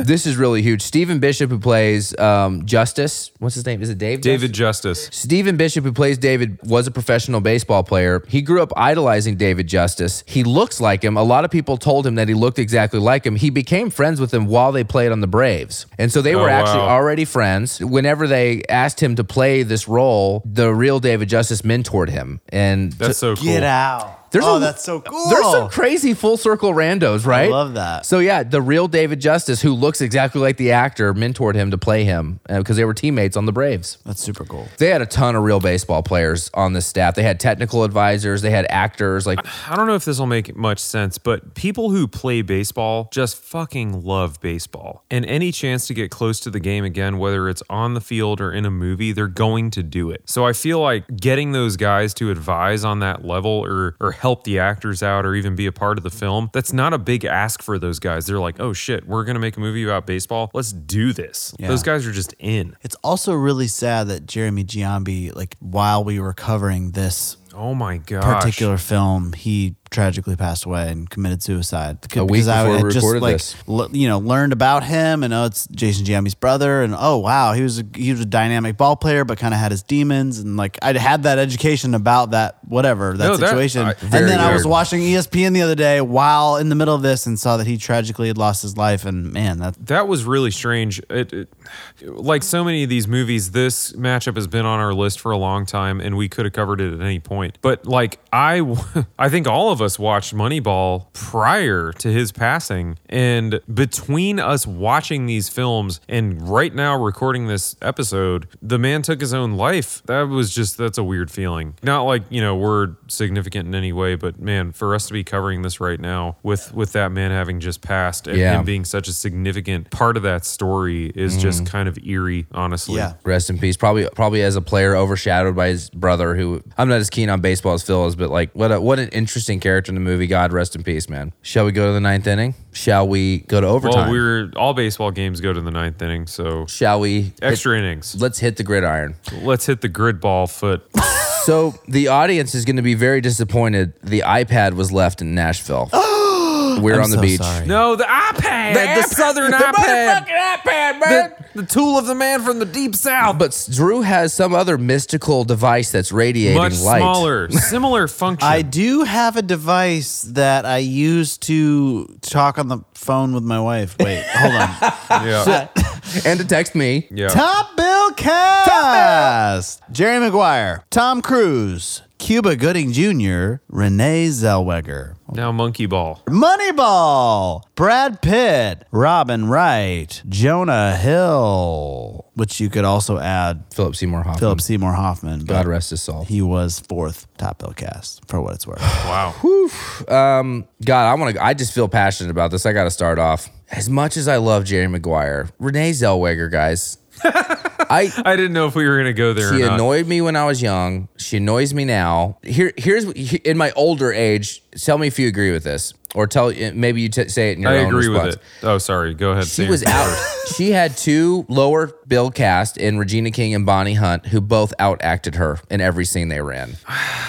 This is really huge. Stephen Bishop, who plays um, Justice. What's his name? Is it Dave? David Justice? Justice. Stephen Bishop, who plays David, was a professional baseball player. He grew up idolizing David Justice. He looks like him. A lot of people told him that he looked exactly like him. He became friends with him while they played on the Braves. And so they Oh, were actually wow. already friends. Whenever they asked him to play this role, the real David Justice mentored him. And That's so cool. Get out. There's oh, a- that's so cool. there's some crazy full circle randos, right? I love that. So yeah, the real David Justice, who looks exactly like the actor, mentored him to play him uh, because they were teammates on the Braves. That's super cool. They had a ton of real baseball players on the staff. They had technical advisors. They had actors. Like I don't know if this will make much sense, but people who play baseball just fucking love baseball. And any chance to get close to the game again, whether it's on the field or in a movie, they're going to do it. So I feel like getting those guys to advise on that level or or help the actors out or even be a part of the film, that's not a big ask for those guys. They're like, "Oh shit, we're going to make a movie about baseball. Let's do this." Yeah. Those guys are just in. It's also really sad that Jeremy Giambi, like while we were covering this Oh my god. particular film, he tragically passed away and committed suicide. A week Because I before we just, recorded like, this. l- you know, learned about him and oh, it's Jason Giambi's brother, and oh wow, he was a, he was a dynamic ball player, but kind of had his demons, and like I had that education about that whatever that No, that- situation, I- and very then I was watching ESPN the other day while in the middle of this and saw that he tragically had lost his life, and man, that That was really strange. It, it, like so many of these movies, this matchup has been on our list for a long time, and we could have covered it at any point. But like I, I think all of us watched Moneyball prior to his passing, and between us watching these films and right now recording this episode, the man took his own life. That was just that's a weird feeling. Not like you know we're significant in any way, but man, for us to be covering this right now with with that man having just passed and Yeah. him being such a significant part of that story is just mm-hmm. kind of eerie, honestly. yeah. Rest in peace. Probably, probably as a player, overshadowed by his brother, who I'm not as keen on baseball as Phil is, but like, what a, what an interesting character in the movie. God rest in peace, man. Shall we go to the ninth inning? Shall we go to overtime? Well, we're all baseball games go to the ninth inning, so Shall we? extra hit- innings. let's hit the gridiron. Let's hit the grid ball foot. So the audience is going to be very disappointed. The iPad was left in Nashville. We're I'm on the so beach. Sorry. No, the iPad, the, southern iPad, iPad, the, the tool of the man from the deep south. But Drew has some other mystical device that's radiating much light. smaller, similar function. I do have a device that I use to talk on the phone with my wife. Wait, hold on. yeah, and to text me. yeah. Top Bill Cast. Jerry Maguire, Tom Cruise, Cuba Gooding Jr., Renee Zellweger, Now monkey ball. Moneyball, Brad Pitt, Robin Wright, Jonah Hill, which you could also add Philip Seymour Hoffman. Philip Seymour Hoffman. God but rest his soul. He was fourth Top Bill Cast for what it's worth. Wow. Um, God, I want to. I just feel passionate about this. I got to start off. As much as I love Jerry Maguire, Renee Zellweger, guys. I I didn't know if we were gonna go there. she or not. annoyed me when I was young. She annoys me now. Here, here's in my older age. Tell me if you agree with this, or tell eh, maybe you t- say it in your I own agree response. with it. Oh, sorry. Go ahead. She Sam. was out. she had two lower bill cast in Regina King and Bonnie Hunt, who both out acted her in every scene they ran.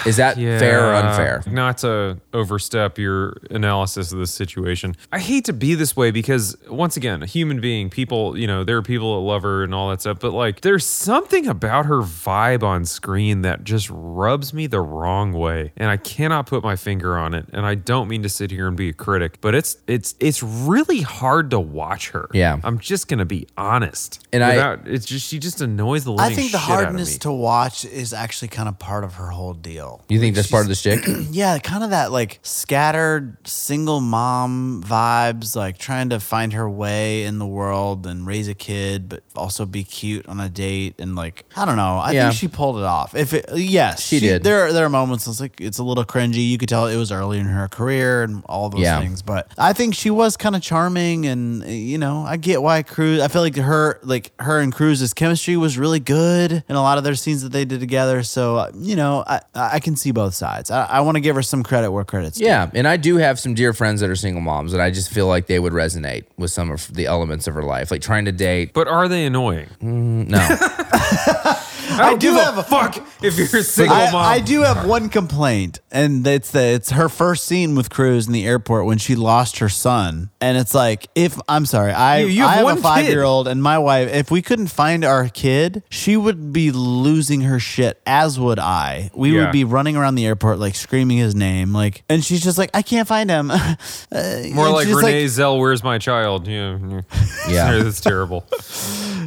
Is that fair or unfair? Not to overstep your analysis of this situation. I hate to be this way because once again, a human being, people, you know, there are people that love her and all that stuff, but like there's something about her vibe on screen that just rubs me the wrong way. And I cannot put my finger on it. And I don't mean to sit here and be a critic, but it's it's it's really hard to watch her. Yeah. I'm just gonna be honest. And I- it's just she just annoys the living I think the shit hardness to watch is actually kind of part of her whole deal. You think that's part of the shtick? Yeah, kind of that like scattered single mom vibes, like trying to find her way in the world and raise a kid, but also be cute on a date. And like, I don't know. I Yeah. think she pulled it off. If it, yes, She did. There, are- there are moments it's like it's a little cringy. You could tell it was early in her career and all those Yeah. things. But I think she was kind of charming, and you know, I get why Cruise. I feel like her, like her and Cruise's chemistry was really good in a lot of their scenes that they did together. So uh, you know, I I can see both sides. I, I want to give her some credit where credit's due. Yeah, and I do have some dear friends that are single moms, and I just feel like they would resonate with some of the elements of her life, like trying to date. but are they annoying? No, I don't do give have a a- fuck if you're a single I, mom. I do have one complaint, and it's that it's her first scene with Cruise in the airport when she lost her son, and it's like if I'm sorry, I You- you have I have one a kid. five year old and my wife. If we couldn't find our kid, she would be losing her shit, as would I. We Yeah. would be running around the airport like screaming his name, like, and she's just like, I can't find him. Uh, More like she's Renee Zell, where's my child? Yeah, Yeah. that's terrible.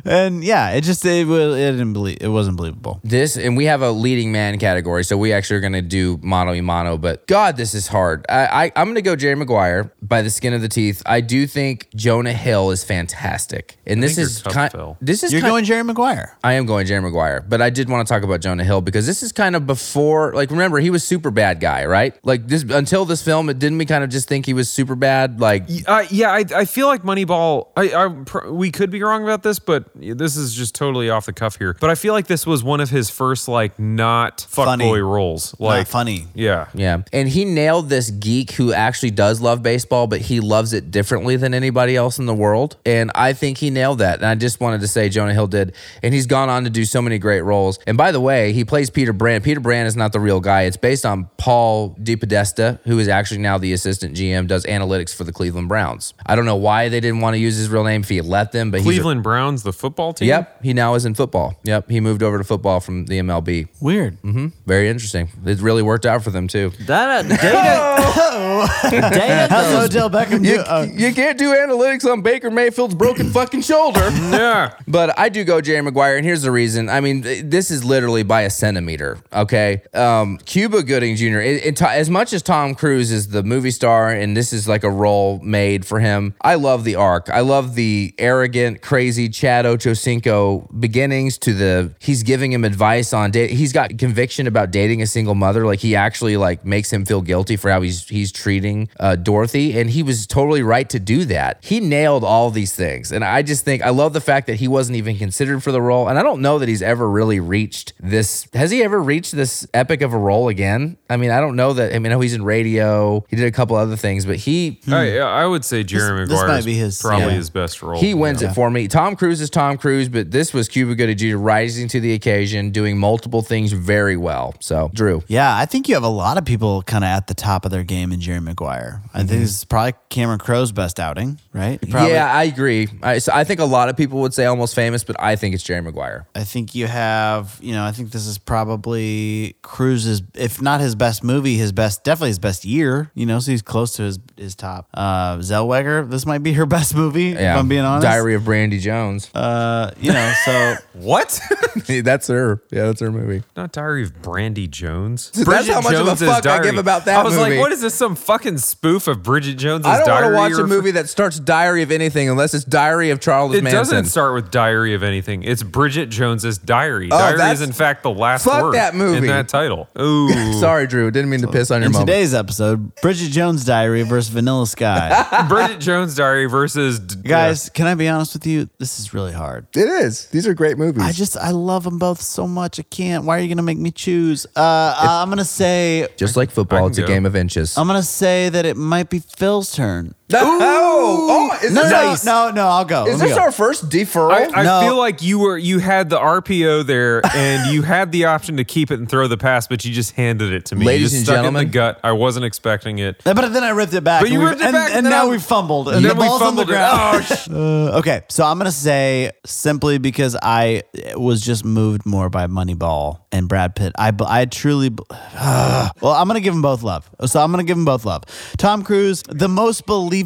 and yeah, it just it was it didn't believe it wasn't believable. This and we have a leading man category, so we actually are going to do mono y mono. But God, this is hard. I, I I'm going to go Jerry Maguire by the skin of the teeth. I do think Jonah Hill is fantastic, and this think is you're tough, kind. Phil. This is You're kind- going Jerry Maguire. I am going Jerry Maguire, but I did want to talk about Jonah Hill because this is kind of before, like, remember he was super bad guy, right? Like this until this film, it didn't we kind of just think he was super bad? Like, Uh, yeah, I, I feel like Moneyball. I, I pr- we could be wrong about this, but but this is just totally off the cuff here. But I feel like this was one of his first like not Funny. fuckboy roles. Not Like funny. Yeah. Yeah. And he nailed this geek who actually does love baseball, but he loves it differently than anybody else in the world. And I think he nailed that. And I just wanted to say Jonah Hill did. And he's gone on to do so many great roles. And by the way, he plays Peter Brand. Peter Brand is not the real guy. It's based on Paul DePodesta, who is actually now the assistant GM, does analytics for the Cleveland Browns. I don't know why they didn't want to use his real name if he let them, but he's a- Cleveland Browns, the football team. Yep, he now is in football. Yep, he moved over to football from the MLB. Weird. hmm Very interesting. It really worked out for them too. That uh, data, data How's goes Odell Beckham do? You, Uh, you can't do analytics on Baker Mayfield's broken fucking shoulder. Yeah. But I do go Jerry Maguire, and here's the reason. I mean, th- this is literally by a centimeter. Okay, um, Cuba Gooding Jr. It, it, as much as Tom Cruise is the movie star, and this is like a role made for him. I love the arc. I love the arrogant, crazy Chad Ochocinco beginnings to the he's giving him advice on date. He's got conviction about dating a single mother. Like he actually like makes him feel guilty for how he's he's treating uh, Dorothy, and he was totally right to do that. He nailed all these things, and I just think I love the fact that he wasn't even considered for the role, and I don't know that he's ever really reached this. Has he ever reached this epic of a role again? I mean, I don't know that. I mean, I know he's in radio. He did a couple other things, but he I, I would say Jeremy This- this might be his- probably yeah. his best role. he wins it for me. Tom Cruise is Tom Cruise, but this was Cuba Gooding Jr. rising to the occasion, doing multiple things very well. So, Drew. Yeah, I think you have a lot of people kind of at the top of their game in Jerry Maguire. I think this is probably Cameron Crowe's best outing, right? Probably. Yeah, I agree. I, so I think a lot of people would say almost famous, but I think it's Jerry Maguire. I think you have, you know, I think this is probably Cruise's, if not his best movie, his best, definitely his best year. You know, so he's close to his his top. Uh, Zellweger, this might be her best movie. Yeah, If I'm being honest. Diary of Brandy Jones. Uh, you know, so What? that's her. Yeah, that's her movie. Not Diary of Brandy Jones. That's how much of a Jones's fuck I give about that I was movie. like, what is this? Some fucking spoof of Bridget Jones's I don't want to watch a movie that starts Diary of anything unless it's Diary of Charles Manson. It Manson. doesn't start with Diary of anything. It's Bridget Jones's Diary. Oh, diary that's- is in fact the last Fuck word that movie. in that title. Ooh. Sorry, Drew. Didn't mean to piss on your in moment. today's episode, Bridget Jones' Diary versus Vanilla Sky. Bridget Jones Diary versus d- Guys, can I be honest with you? This is really hard. It is. These are great movies. I just I love them both so much. I can't. Why are you gonna make me choose? Uh, uh, I'm gonna say just like football, can it's a go. game of inches. I'm gonna say that it might be Phil's turn. Oh, oh, is No, this, no, no, no. I'll go. is Let me this go. our first deferral? I, I No. feel like you were you had the RPO there and you had the option to keep it and throw the pass, but you just handed it to me. Ladies you and just stuck gentlemen. it in the gut. I wasn't expecting it. But then I ripped it back. But you and we- ripped it and, back, and and now then- we fumbled. And And, then the we ball's on the fumbled it. ground. Oh, sh- Uh, okay, so I'm gonna say simply because I was just moved more by Moneyball and Brad Pitt. I I truly, well, I'm gonna give them both love. So I'm gonna give them both love. Tom Cruise, the most believable,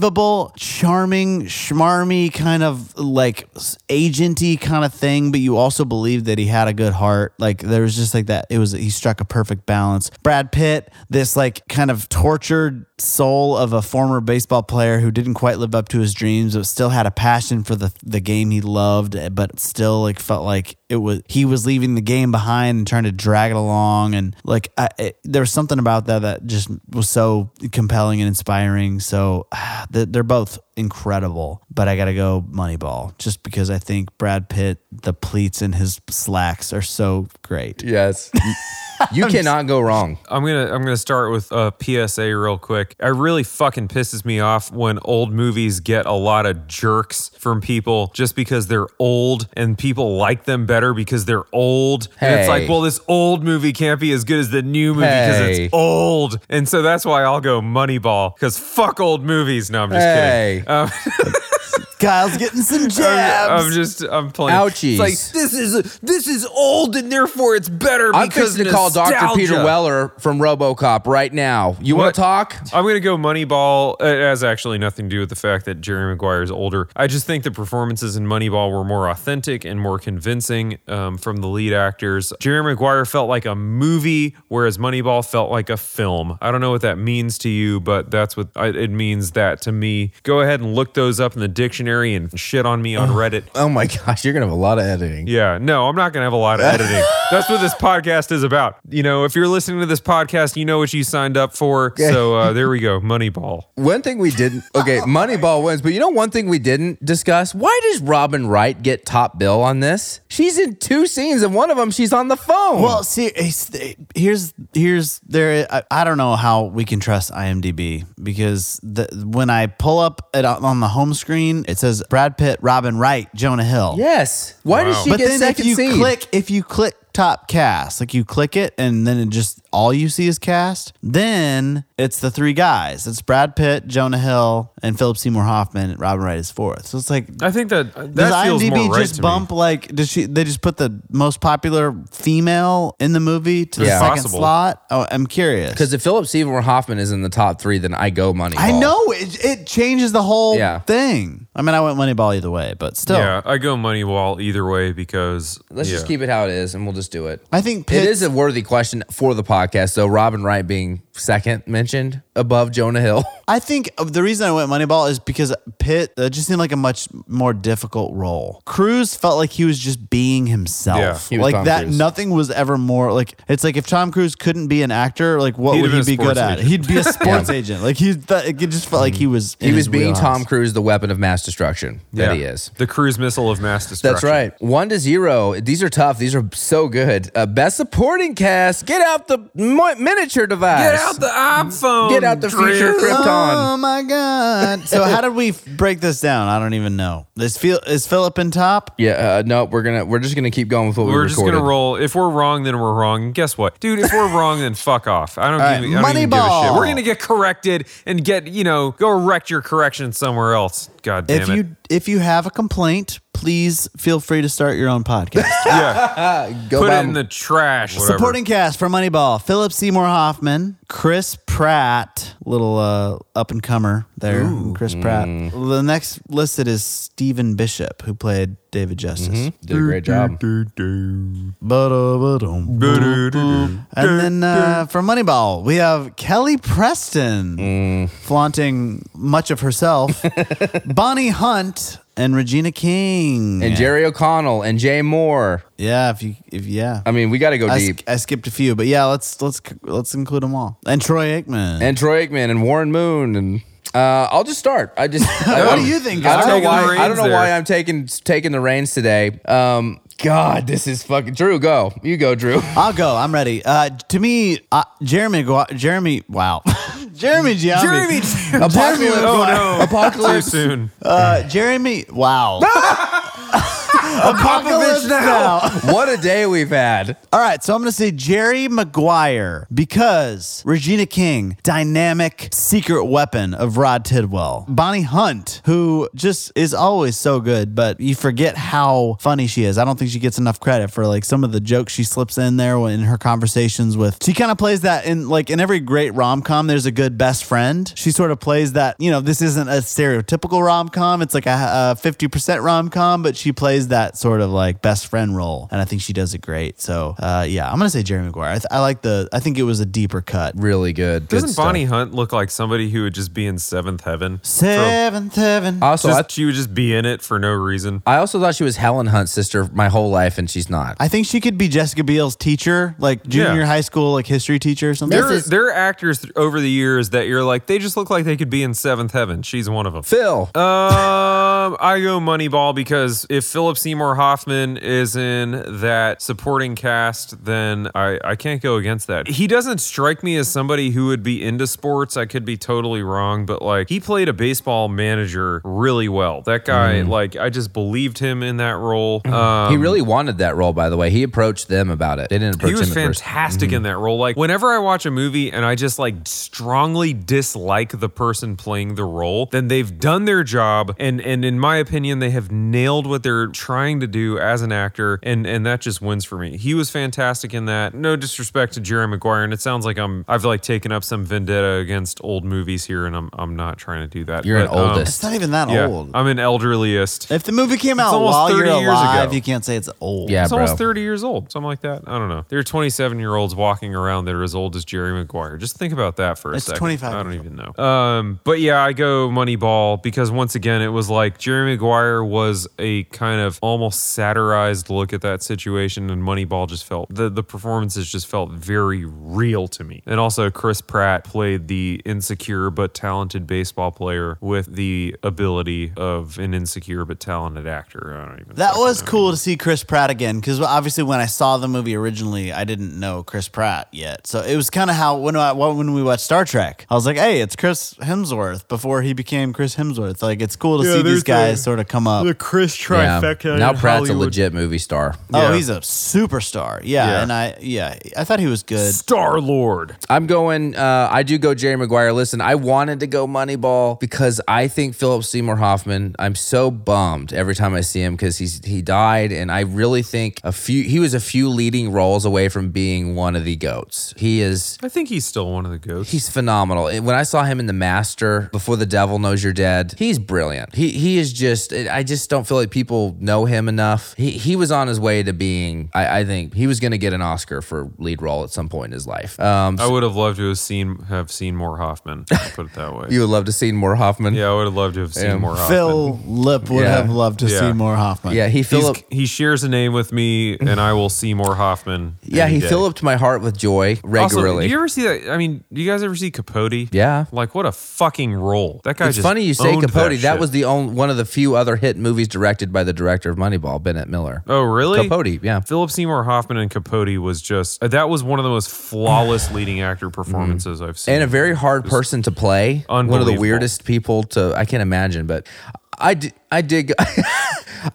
charming, schmarmy kind of like agenty kind of thing, but you also believe that he had a good heart. Like there was just like that. It was he struck a perfect balance. Brad Pitt, this like kind of tortured soul of a former baseball player who didn't quite live up to his dreams, but still had a passion for the the game he loved, but still like felt like it was he was leaving the game behind and trying to drag it along, and like I, it, there was something about that that just was so compelling and inspiring. So they- they're both incredible, but I gotta go Moneyball just because I think Brad Pitt, the pleats in his slacks are so great. yes. You cannot go wrong. I'm gonna I'm gonna start with a PSA real quick. It really fucking pisses me off when old movies get a lot of jerks from people just because they're old and people like them better because they're old. And it's like, well, this old movie can't be as good as the new movie because Hey. it's old. And so that's why I'll go Moneyball because fuck old movies. No, I'm just Hey. kidding. Um, Kyle's getting some I'm, jabs. I'm just I'm playing. Ouchies. It's like this is this is old and therefore it's better I'm because fixing to call Dr. Peter. Weller from RoboCop right now. You want to talk? I'm going to go Moneyball. It has actually nothing to do with the fact that Jerry Maguire is older. I just think the performances in Moneyball were more authentic and more convincing um, from the lead actors. Jerry Maguire felt like a movie, whereas Moneyball felt like a film. I don't know what that means to you, but that's what I, it means that to me. Go ahead and look those up in the dictionary. dictionary and shit on me on Reddit. Oh my gosh, you're gonna have a lot of editing. Yeah, no, I'm not going to have a lot of editing. That's what this podcast is about. You know, if you're listening to this podcast, you know what you signed up for. So uh, there we go, Moneyball. One thing we didn't okay, Moneyball wins, but you know one thing we didn't discuss? Why does Robin Wright get top bill on this? She's in two scenes, and one of them she's on the phone. Well, see, here's here's there. I, I don't know how we can trust IMDb because the, when I pull up it on on the home screen, it says Brad Pitt, Robin Wright, Jonah Hill. yes. Why does Wow. she but get then if you scene? click, if you click top cast, like you click it and then it just all you see is cast, then it's the three guys. It's Brad Pitt, Jonah Hill, and Philip Seymour Hoffman. Robin Wright is fourth. So it's like. I think that that Does feels IMDb more right just bump me. like does she they just put the most popular female in the movie to the second Possible. slot? Oh, I'm curious. Because if Philip Seymour Hoffman is in the top three, then I go Moneyball. I know it, it changes the whole Yeah. thing. I mean, I went Moneyball either way, but still, Yeah, I go Moneyball either way because Let's just keep it how it is, and we'll just do it. I think It Pitt's- is a worthy question for the podcast, though. Robin Wright being second mentioned above Jonah Hill. I think the reason I went Moneyball is because Pitt uh, just seemed like a much more difficult role. Cruise felt like he was just being himself. Yeah. He was like Tom that. Cruise. Nothing was ever more like it's like if Tom Cruise couldn't be an actor, like what He'd would he be good sports at? agent. He'd be a sports agent. Like he, th- it just felt like he was. He in was his being wheelhouse. Tom Cruise, the weapon of mass destruction that Yeah. he is. the cruise missile of mass destruction. That's right. One to zero. These are tough. These are so good. Uh, best supporting cast. Get out the mo- miniature device. Get out the iPhone. Get out the future Krypton. Oh my god! So how did we f- break this down? I don't even know. Is Phil is Philip in top? Yeah. Uh, no, we're gonna we're just gonna keep going with what we We're just gonna roll. If we're wrong, then we're wrong. And guess what, dude? If we're wrong, then fuck off. I don't, All give, right, I don't even give a shit. We're gonna get corrected and get you know go erect your correction somewhere else. God damn If it. you if you have a complaint, please feel free to start your own podcast. yeah, Go put it in the trash. Whatever. Supporting cast for Moneyball: Philip Seymour Hoffman, Chris Pratt, little uh, up and comer there, Chris Pratt. The next listed is Stephen Bishop, who played David Justice. Did a great job. And then uh, for Moneyball, we have Kelly Preston flaunting much of herself, Bonnie Hunt, and Regina King. And Jerry O'Connell and Jay Mohr. Yeah, if you if yeah. I mean, we got to go I, deep. sk- I skipped a few, but yeah, let's let's let's include them all. And Troy Aikman. and Troy Aikman and Warren Moon and uh, I'll just start. I just I, What do you think, I don't guys? know why. I don't know why there. I'm taking taking the reins today. Um, God, this is fucking Drew. Go, you go, Drew. I'll go. I'm ready. Uh, to me, uh, Jeremy, Jeremy, wow, Jeremy Giambi, Jeremy. Apocalypse. oh no! Apocalypse. Too soon. uh, Jeremy, wow, Apocalypse now. what a day we've had. All right, so I'm going to say Jerry Maguire because Regina King, dynamic secret weapon of Rod Tidwell. Bonnie Hunt, who just is always so good, but you forget how funny she is. I don't think she gets enough credit for like some of the jokes she slips in there when in her conversations with. She kind of plays that in like in every great rom com. There's a good best friend. She sort of plays that. You know, this isn't a stereotypical rom com. It's like a fifty percent rom com, but she plays that sort of like best friend role, and I think she does it great. So uh, yeah, I'm gonna say Jerry Maguire. I, th- I like the. I think it was a deeper cut. Really good. good Doesn't stuff. Bonnie Hunt look like somebody who would just be in Seventh Heaven? Seventh heaven. Also, Just, I, she would just be in it for no reason. I also thought she was Helen Hunt's sister my whole life, and she's not. I think she could be Jessica Biel's teacher, like junior Yeah. high school, like history teacher or something. There, there are actors th- over the years that you're like, they just look like they could be in Seventh Heaven. She's one of them. Phil. Um, I go Moneyball because if Philip Seymour Hoffman is in that supporting cast, then I, I can't go against that. He doesn't strike me as somebody who would be into sports. I could be totally wrong, but like he played a baseball manager really well. That guy, like, I just believed him in that role. Um, he really wanted that role, by the way. He approached them about it. They didn't approach he was him fantastic in that role. Like whenever I watch a movie and I just like strongly dislike the person playing the role, then they've done their job and and in my opinion they have nailed what they're trying trying to do as an actor, and and that just wins for me. He was fantastic in that. No disrespect to Jerry Maguire, and it sounds like I'm I've like taken up some vendetta against old movies here, and I'm I'm not trying to do that. You're an But, um, oldest. It's not even that yeah, old. I'm an elderliest. if the movie came out almost while 30 you're years alive, ago. you can't say it's old. Yeah, It's bro. almost 30 years old, something like that. I don't know. There are 27 year olds walking around that are as old as Jerry Maguire. Just think about that for a It's second. 25 I don't even know. Um, but yeah, I go Moneyball because once again, it was like Jerry Maguire was a kind of almost satirized look at that situation, and Moneyball just felt the the performances just felt very real to me. And also, Chris Pratt played the insecure but talented baseball player with the ability of an insecure but talented actor. I don't even. That was know. cool to see Chris Pratt again because obviously when I saw the movie originally, I didn't know Chris Pratt yet. So it was kind of how when I when we watched Star Trek, I was like, "Hey, it's Chris Hemsworth." Before he became Chris Hemsworth, like it's cool to see these guys sort of come up. The Chris Yeah. Now Pratt's a legit movie star. Oh, Yeah. he's a superstar. Yeah, Yeah. and I yeah, I thought he was good. Star Lord. I'm going. Uh, I do go Jerry Maguire. Listen, I wanted to go Moneyball because I think Philip Seymour Hoffman. I'm so bummed every time I see him because he's he died, and I really think a few. He was a few leading roles away from being one of the goats. He is. I think he's still one of the goats. He's phenomenal. And When I saw him in The Master, Before the Devil Knows You're Dead, he's brilliant. He he is just. I just don't feel like people know him enough. He he was on his way to being. I, I think he was going to get an Oscar for lead role at some point in his life. Um, I would have loved to have seen have seen more Hoffman. I'll put it that way. you would love to see more Hoffman. yeah, I would have loved to have seen Yeah. more Hoffman. Phil Lip would Yeah. have loved to Yeah. see more Hoffman. Yeah, he He's, Philip. he shares a name with me, and I will see more Hoffman. Yeah, he day. filled my heart with joy Also, regularly. do you ever see that? I mean, do you guys ever see Capote? Yeah. Like, what a fucking role. That guy it's just funny you say Capote. That, shit. was the only one of the few other hit movies directed by the director of Moneyball, Bennett Miller. Oh, really? Capote, yeah. Philip Seymour Hoffman and Capote was just uh, that was one of the most flawless leading actor mm-hmm. performances I've seen. And a very hard person to play. One of the weirdest people to I can't imagine, but I di- I dig.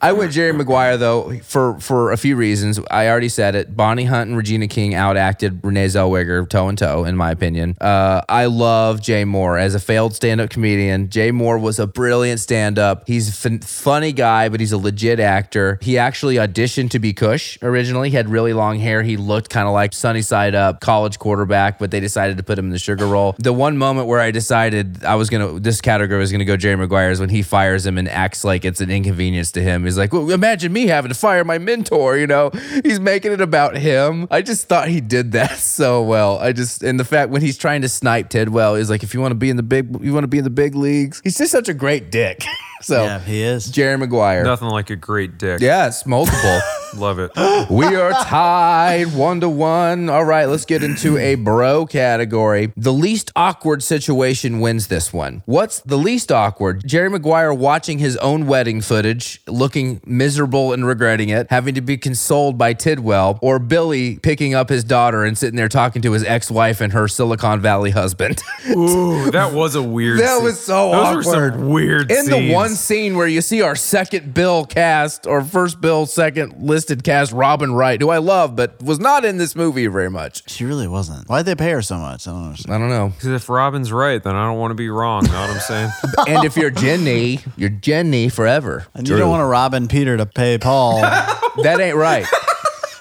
I went Jerry Maguire though for for a few reasons. I already said it. Bonnie Hunt and Regina King outacted Renee Zellweger toe and toe, in my opinion. Uh, I love Jay Mohr as a failed stand-up comedian. Jay Mohr was a brilliant stand-up. He's a funny guy, but he's a legit actor. He actually auditioned to be Cush originally. He had really long hair. He looked kind of like Sunny Side Up college quarterback, but they decided to put him in the sugar roll. The one moment where I decided I was gonna this category was gonna go Jerry Maguire is when he fires him and acts like it's an inconvenience to him. He's like, well, imagine me having to fire my mentor. You know, he's making it about him. I just thought he did that so well. I just and the fact when he's trying to snipe Tidwell is like, if you want to be in the big, you want to be in the big leagues. He's just such a great dick. so Yeah, he is. Jerry Maguire. nothing like a great dick. Yes, multiple. Love it. we are tied one to one. All right, let's get into a bro category. The least awkward situation wins this one. What's the least awkward? Jerry Maguire watching his own wedding footage, looking miserable and regretting it, having to be consoled by Tidwell, or Billy picking up his daughter and sitting there talking to his ex wife and her Silicon Valley husband. Ooh, that was a weird. That scene. was so Those awkward. were some weird. In the scenes. One scene where you see our second bill cast, or first bill, second listed cast, Robin Wright, who I love, but was not in this movie very much. She really wasn't. Why'd they pay her so much? I don't understand. I don't know. Because if Robin's right, then I don't want to be wrong. You Know what I'm saying? and if you're Jenny, you're Jenny forever. And you don't want to Robin Peter to pay Paul. That ain't right.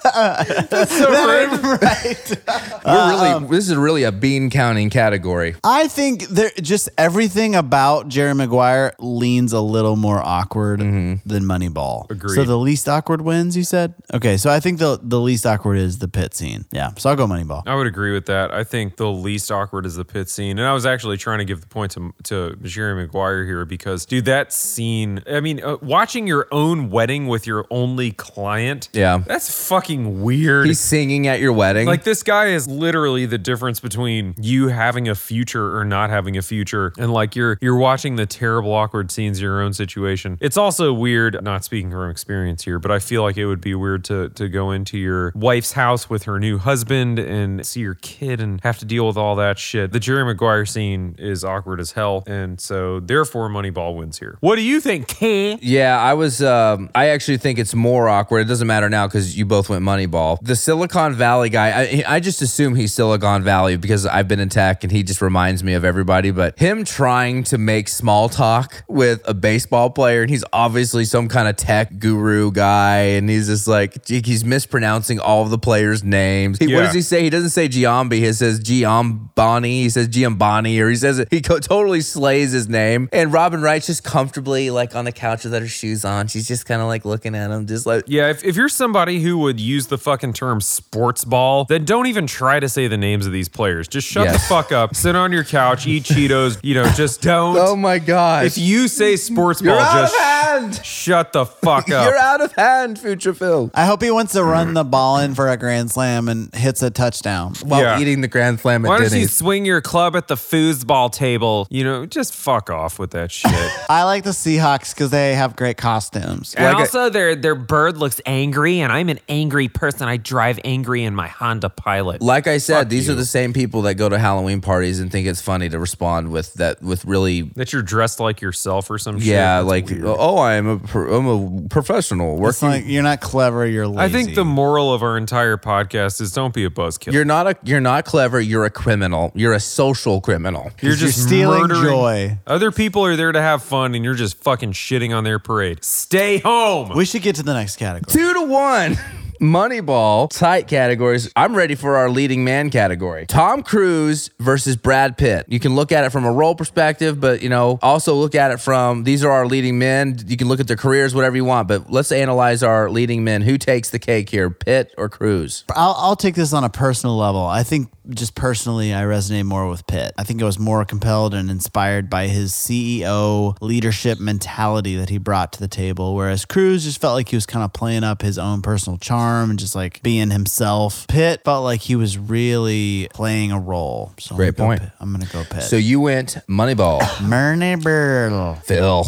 We're really. this is really a bean counting category. I think there just everything about Jerry Maguire leans a little more awkward than Moneyball. Agreed. So the least awkward wins, you said? Okay, so I think the the least awkward is the pit scene. Yeah. So I'll go Moneyball. I would agree with that. I think the least awkward is the pit scene, and I was actually trying to give the point to to Jerry Maguire here because, dude, that scene. I mean, uh, watching your own wedding with your only client. Yeah. that's fucking weird. He's singing at your wedding. Like this guy is literally the difference between you having a future or not having a future, and like you're you're watching the terrible awkward scenes in your own situation. It's also weird, not speaking from experience here, but I feel like it would be weird to to go into your wife's house with her new husband and see your kid and have to deal with all that shit. The Jerry Maguire scene is awkward as hell, and so therefore Moneyball wins here. What do you think, Kay? yeah, I was. Um, I actually think it's more awkward. It doesn't matter now because you both went Moneyball. The Silicon Valley guy, I, I just assume he's Silicon Valley because I've been in tech and he just reminds me of everybody. But him trying to make small talk with a baseball player, and he's obviously some kind of tech guru guy, and he's just like, he's mispronouncing all of the players' names. He, What does he say? He doesn't say Giambi, he says Giambani, he says Giambani, or he says it, he totally slays his name. And Robin Wright's just comfortably like on the couch with her shoes on. She's just kind of like looking at him, just like, Yeah, if, if you're somebody who would use the fucking term sports ball, then don't even try to say the names of these players. Just shut Yes. the fuck up, sit on your couch, eat Cheetos, you know, just don't. oh my God. if you say sports You're ball, out just of hand. shut the fuck up. You're out of hand, future Phil. I hope he wants to run the ball in for a grand slam and hits a touchdown. While Yeah. eating the Grand Slam at Why don't you swing your club at the foosball table? You know, just fuck off with that shit. I like the Seahawks because they have great costumes. And Like I- also, their their bird looks angry, and I'm an angry person. I drive angry in my Honda Pilot. Like I said, these are the same people that go to Halloween parties and think it's funny to respond with that with really that you're dressed like yourself or some shit. yeah, That's like weird. oh, oh I'm a pro- I'm a professional It's like you're not clever, you're lazy. I think the moral of our entire podcast is don't be a buzzkill. you're not a you're not clever. You're a criminal. You're a social criminal. You're you're just stealing murdering- joy. Other people are there to have fun, and you're just fucking shitting on their parade. Stay home. we should get to the next category. Two to one. Moneyball, tight categories. I'm ready for our leading man category. Tom Cruise versus Brad Pitt. You can look at it from a role perspective, but you know, also look at it from these are our leading men. You can look at their careers, whatever you want, but let's analyze our leading men. Who takes the cake here, Pitt or Cruise? I'll, I'll take this on a personal level. I think just personally, I resonate more with Pitt. I think I was more compelled and inspired by his CEO leadership mentality that he brought to the table, whereas Cruise just felt like he was kind of playing up his own personal charm and just like being himself. Pitt felt like he was really playing a role. So I'm Great gonna go point. Pitt. I'm gonna go Pitt. So you went Moneyball, Murney Burl. Phil.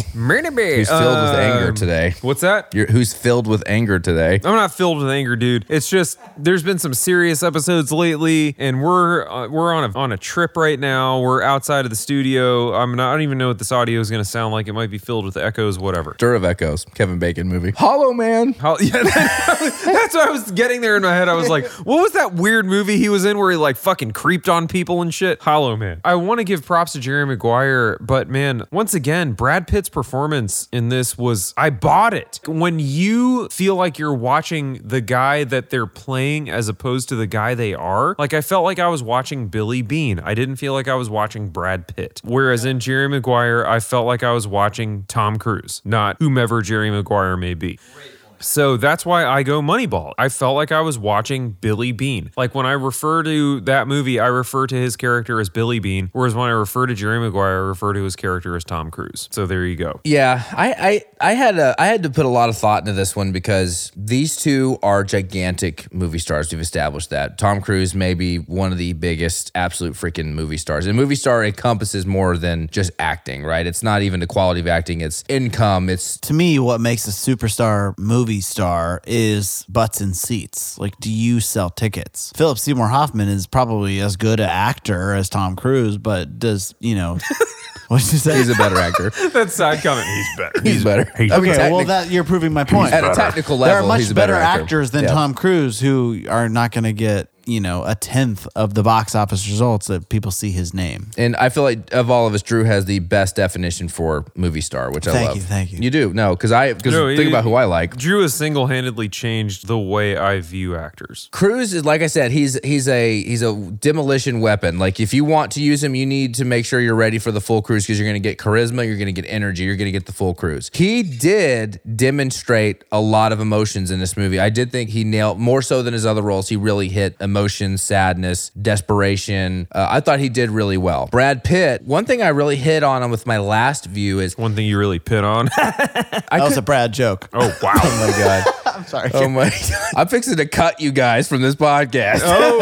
Who's Who's filled with um, anger today? What's that? You're, who's filled with anger today? I'm not filled with anger, dude. It's just there's been some serious episodes lately, and we're uh, we're on a on a trip right now. We're outside of the studio. I'm not, I don't even know what this audio is going to sound like. It might be filled with echoes, whatever. Stir of Echoes, Kevin Bacon movie. Hollow Man. How, yeah, that's what I was getting there in my head. I was like, what was that weird movie he was in where he like fucking creeped on people and shit? Hollow Man. I want to give props to Jerry Maguire, but man, once again, Brad Pitt's performance in this was I bought it. When you feel like you're watching the guy that they're playing as opposed to the guy they are, like I felt like I was watching Billy Beane. I didn't feel like I was watching Brad Pitt. Whereas in Jerry Maguire, I felt like I was watching Tom Cruise, not whomever Jerry Maguire may be. So that's why I go Moneyball. I felt like I was watching Billy Beane. Like when I refer to that movie, I refer to his character as Billy Beane, whereas when I refer to Jerry Maguire, I refer to his character as Tom Cruise. So there you go. Yeah, I, I I had a I had to put a lot of thought into this one because these two are gigantic movie stars. We've established that Tom Cruise may be one of the biggest absolute freaking movie stars. And movie star encompasses more than just acting, right? It's not even the quality of acting; it's income. It's to me, what makes a superstar movie star is butts and seats. Like, do you sell tickets? Philip Seymour Hoffman is probably as good an actor as Tom Cruise, but does, you know, what'd you say? he's a better actor. That side comment, he's better. He's better. I mean, Okay, well, that you're proving my point. at a technical level, there are much he's better, better, actor. actors than Yeah. Tom Cruise who are not going to get, you know, a tenth of the box office results that people see his name. And I feel like of all of us, Drew has the best definition for movie star, which I love. Thank you, thank you. You do no, because I because No, think he- about who I like. Drew has single handedly changed the way I view actors. Cruise is like I said, he's he's a he's a demolition weapon. Like if you want to use him, you need to make sure you're ready for the full cruise because you're going to get charisma, you're going to get energy, you're going to get the full cruise. He did demonstrate a lot of emotions in this movie. I did think he nailed more so than his other roles. He really hit emotion, sadness, desperation. Uh, I thought he did really well. Brad Pitt. One thing I really hit on him with my last view is One thing you really pit on. I That was could- a Brad joke. oh, wow. Oh my god. I'm sorry. Oh my god. I'm fixing to cut you guys from this podcast. Oh,